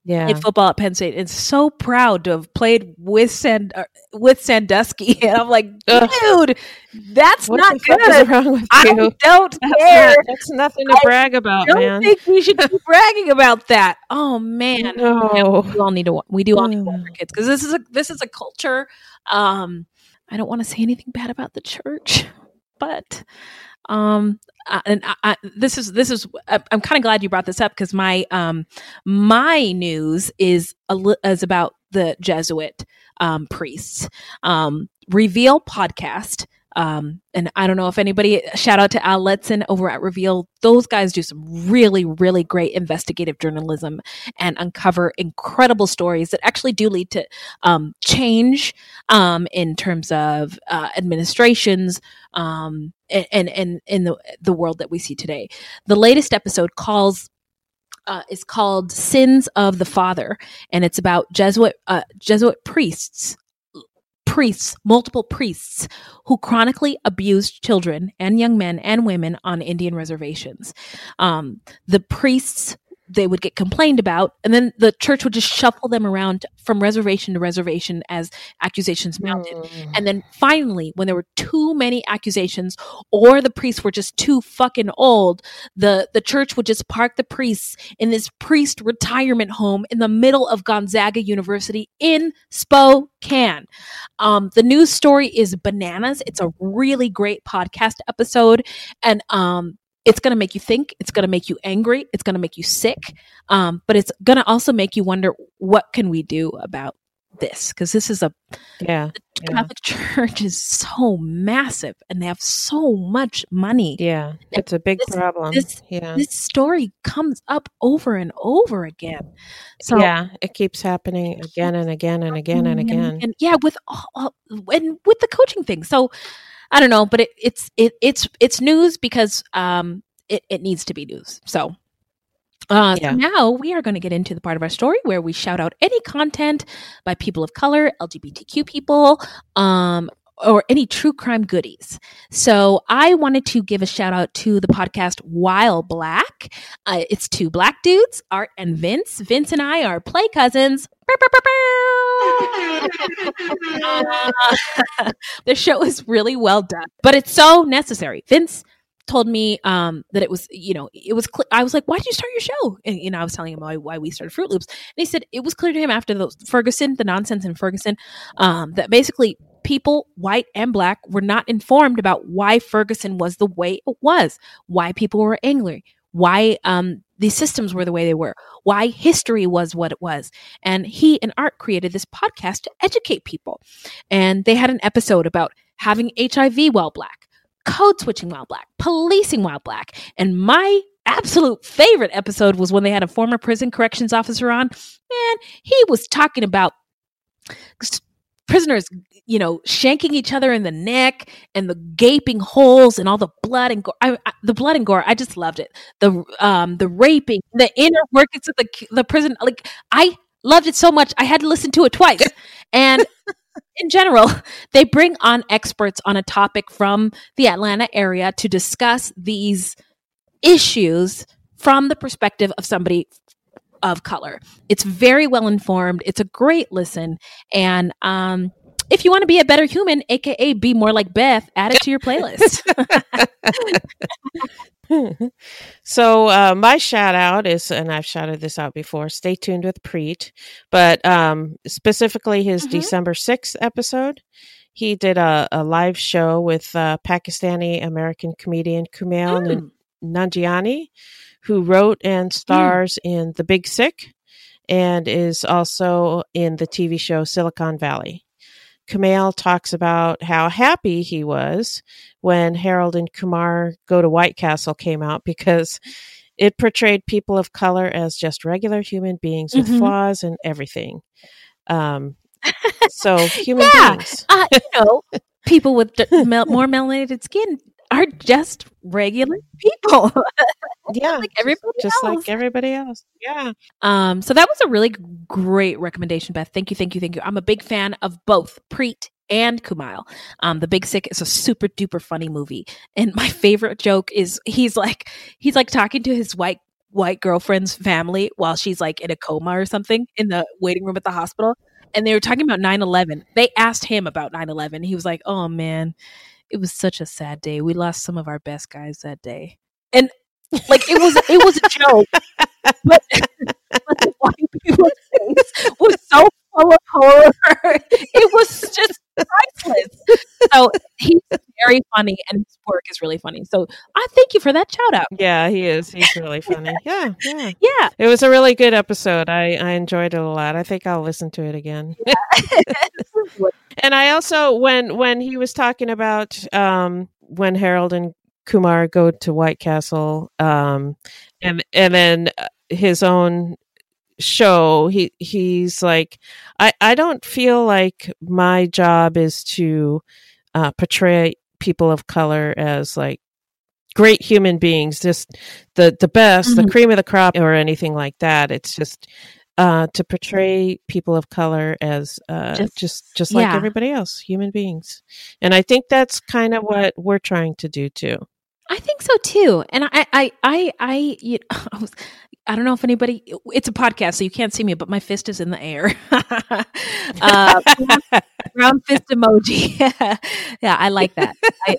Yeah. played football at Penn State and so proud to have played with Sand uh, with Sandusky. [LAUGHS] And I'm like, dude, that's what not good. wrong with I you? don't That's, care. not- that's nothing to I brag about, don't man. think we should [LAUGHS] be bragging about that. Oh man, No. we all need to. We do all need to watch our kids because this is a this is a culture. Um, I don't want to say anything bad about the church, [LAUGHS] but um, I, and I, I, this is this is. I- I'm kind of glad you brought this up because my um my news is a li- is about the Jesuit um priests. Um, Reveal podcast. Um, and I don't know if anybody shout out to Al Letson over at Reveal. Those guys do some really, really great investigative journalism and uncover incredible stories that actually do lead to um, change um, in terms of uh, administrations um, and and and in the the world that we see today. The latest episode calls uh, is called Sins of the Father, and it's about Jesuit uh, Jesuit priests priests, multiple priests, who chronically abused children and young men and women on Indian reservations. Um, the priests they would get complained about and then the church would just shuffle them around from reservation to reservation as accusations mounted. Mm. and then finally when there were too many accusations or the priests were just too fucking old the the church would just park the priests in this priest retirement home in the middle of Gonzaga University in Spokane. Um, the news story is bananas. It's a really great podcast episode. And um, it's going to make you think it's going to make you angry it's going to make you sick um, but it's going to also make you wonder what can we do about this? Because this is a yeah the catholic yeah. [LAUGHS] church is so massive and they have so much money. Yeah it's a big this, problem. this, yeah. this story comes up over and over again. So yeah it keeps happening again and again and again and again and, and yeah with all, all and with the coaching thing. So I don't know, but it, it's it, it's it's news because um it, it needs to be news. So uh, yeah. so now we are going to get into the part of our story where we shout out any content by people of color, LGBTQ people, um, or any true crime goodies. So I wanted to give a shout out to the podcast While Black. Uh, it's two black dudes, Art and Vince. Vince and I are play cousins. [LAUGHS] the show is really well done, but it's so necessary. Vince told me um, that it was, you know, it was. Cl- I was like, "Why did you start your show?" And you know, I was telling him why, why we started Fruit Loops, and he said it was clear to him after the Ferguson, the nonsense in Ferguson, um, that basically people, white and black, were not informed about why Ferguson was the way it was, why people were angry, why um, these systems were the way they were, why history was what it was. And he and Art created this podcast to educate people. And they had an episode about having HIV while black, code switching while black, policing while black. And my absolute favorite episode was when they had a former prison corrections officer on. Man, he was talking about prisoners, you know, shanking each other in the neck and the gaping holes and all the blood and gore. I, I, the blood and gore, I just loved it. The um, the raping, the inner workings of the the prison. Like I loved it so much, I had to listen to it twice. [LAUGHS] and in general, they bring on experts on a topic from the Atlanta area to discuss these issues from the perspective of somebody of color. It's very well informed. It's a great listen. And um, if you want to be a better human, aka be more like Beth, add it to your playlist. [LAUGHS] so uh, my shout out is, and I've shouted this out before. Stay tuned with Preet, but um, specifically his mm-hmm. December sixth episode. He did a, a live show with uh, Pakistani American comedian Kumail mm. Nanjiani, who wrote and hmm. stars mm. in The Big Sick and is also in the TV show Silicon Valley. Kumail talks about how happy he was when Harold and Kumar Go to White Castle came out because it portrayed people of color as just regular human beings with mm-hmm. flaws and everything. Um, [LAUGHS] so human yeah. beings, uh, you know, people with [LAUGHS] more melanated skin are just regular people. [LAUGHS] yeah, like everybody just, just like everybody else. Yeah. Um. So that was a really great recommendation, Beth. Thank you, thank you, thank you. I'm a big fan of both Preet and Kumail. Um, The Big Sick is a super duper funny movie, and my favorite joke is he's like he's like talking to his white white girlfriend's family while she's like in a coma or something in the waiting room at the hospital. And they were talking about 9 11. They asked him about 9 11. He was like, oh man, it was such a sad day. We lost some of our best guys that day. And like it was it was a joke. but, [LAUGHS] but the white was so full of horror. It was just priceless. So he's very funny and his work is really funny. So I thank you for that shout out. Yeah, he is. He's really funny. yeah, yeah. Yeah. It was a really good episode. I, I enjoyed it a lot. I think I'll listen to it again. Yeah. [LAUGHS] and I also when when he was talking about um when Harold and Kumar go to White Castle um and and then uh, his own show he he's like i i don't feel like my job is to uh, portray people of color as like great human beings, just the the best, mm-hmm. the cream of the crop, or anything like that. It's just uh, to portray people of color as uh, just just, just like yeah. everybody else, human beings. And I think that's kind of what we're trying to do too. I think so too. And I, I, I, I, you know, [LAUGHS] I, was, I don't know if anybody, it's a podcast, so you can't see me, but my fist is in the air. [LAUGHS] uh, [LAUGHS] round fist emoji. [LAUGHS] yeah, I like that. I,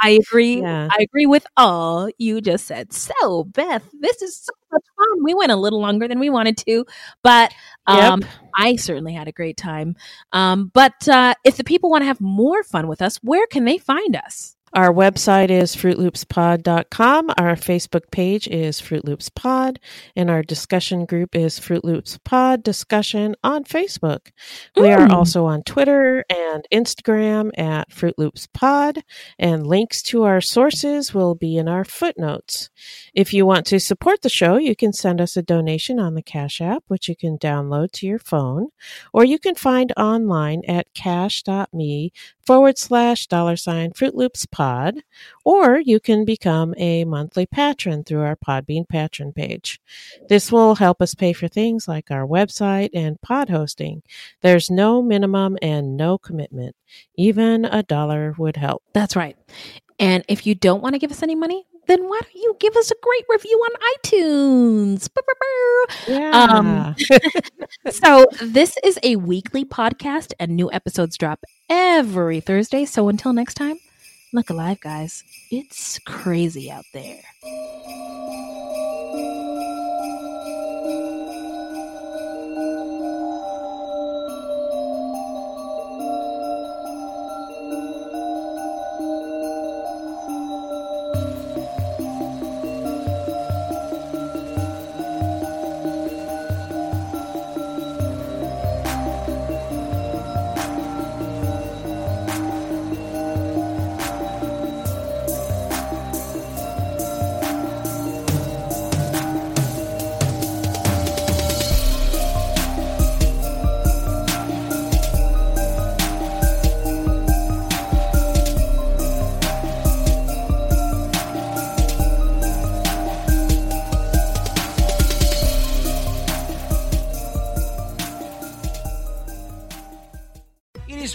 I agree. Yeah. I agree with all you just said. So, Beth, this is so much fun. We went a little longer than we wanted to, but um, yep. I certainly had a great time. Um, but uh, if the people want to have more fun with us, where can they find us? Our website is fruitloopspod.com. Our Facebook page is Fruit Loops Pod, and our discussion group is Fruit Loops Pod Discussion on Facebook. We are hmm. also on Twitter and Instagram at Fruit Loops Pod, and links to our sources will be in our footnotes. If you want to support the show, you can send us a donation on the Cash App, which you can download to your phone, or you can find online at cash.me forward slash dollar sign Fruit Loops Pod, or you can become a monthly patron through our Podbean patron page. This will help us pay for things like our website and pod hosting. There's no minimum and no commitment. Even a dollar would help. That's right. And if you don't want to give us any money, then why don't you give us a great review on iTunes? Yeah. Um, [LAUGHS] [LAUGHS] so, this is a weekly podcast, and new episodes drop every Thursday. So, until next time, look alive, guys. It's crazy out there.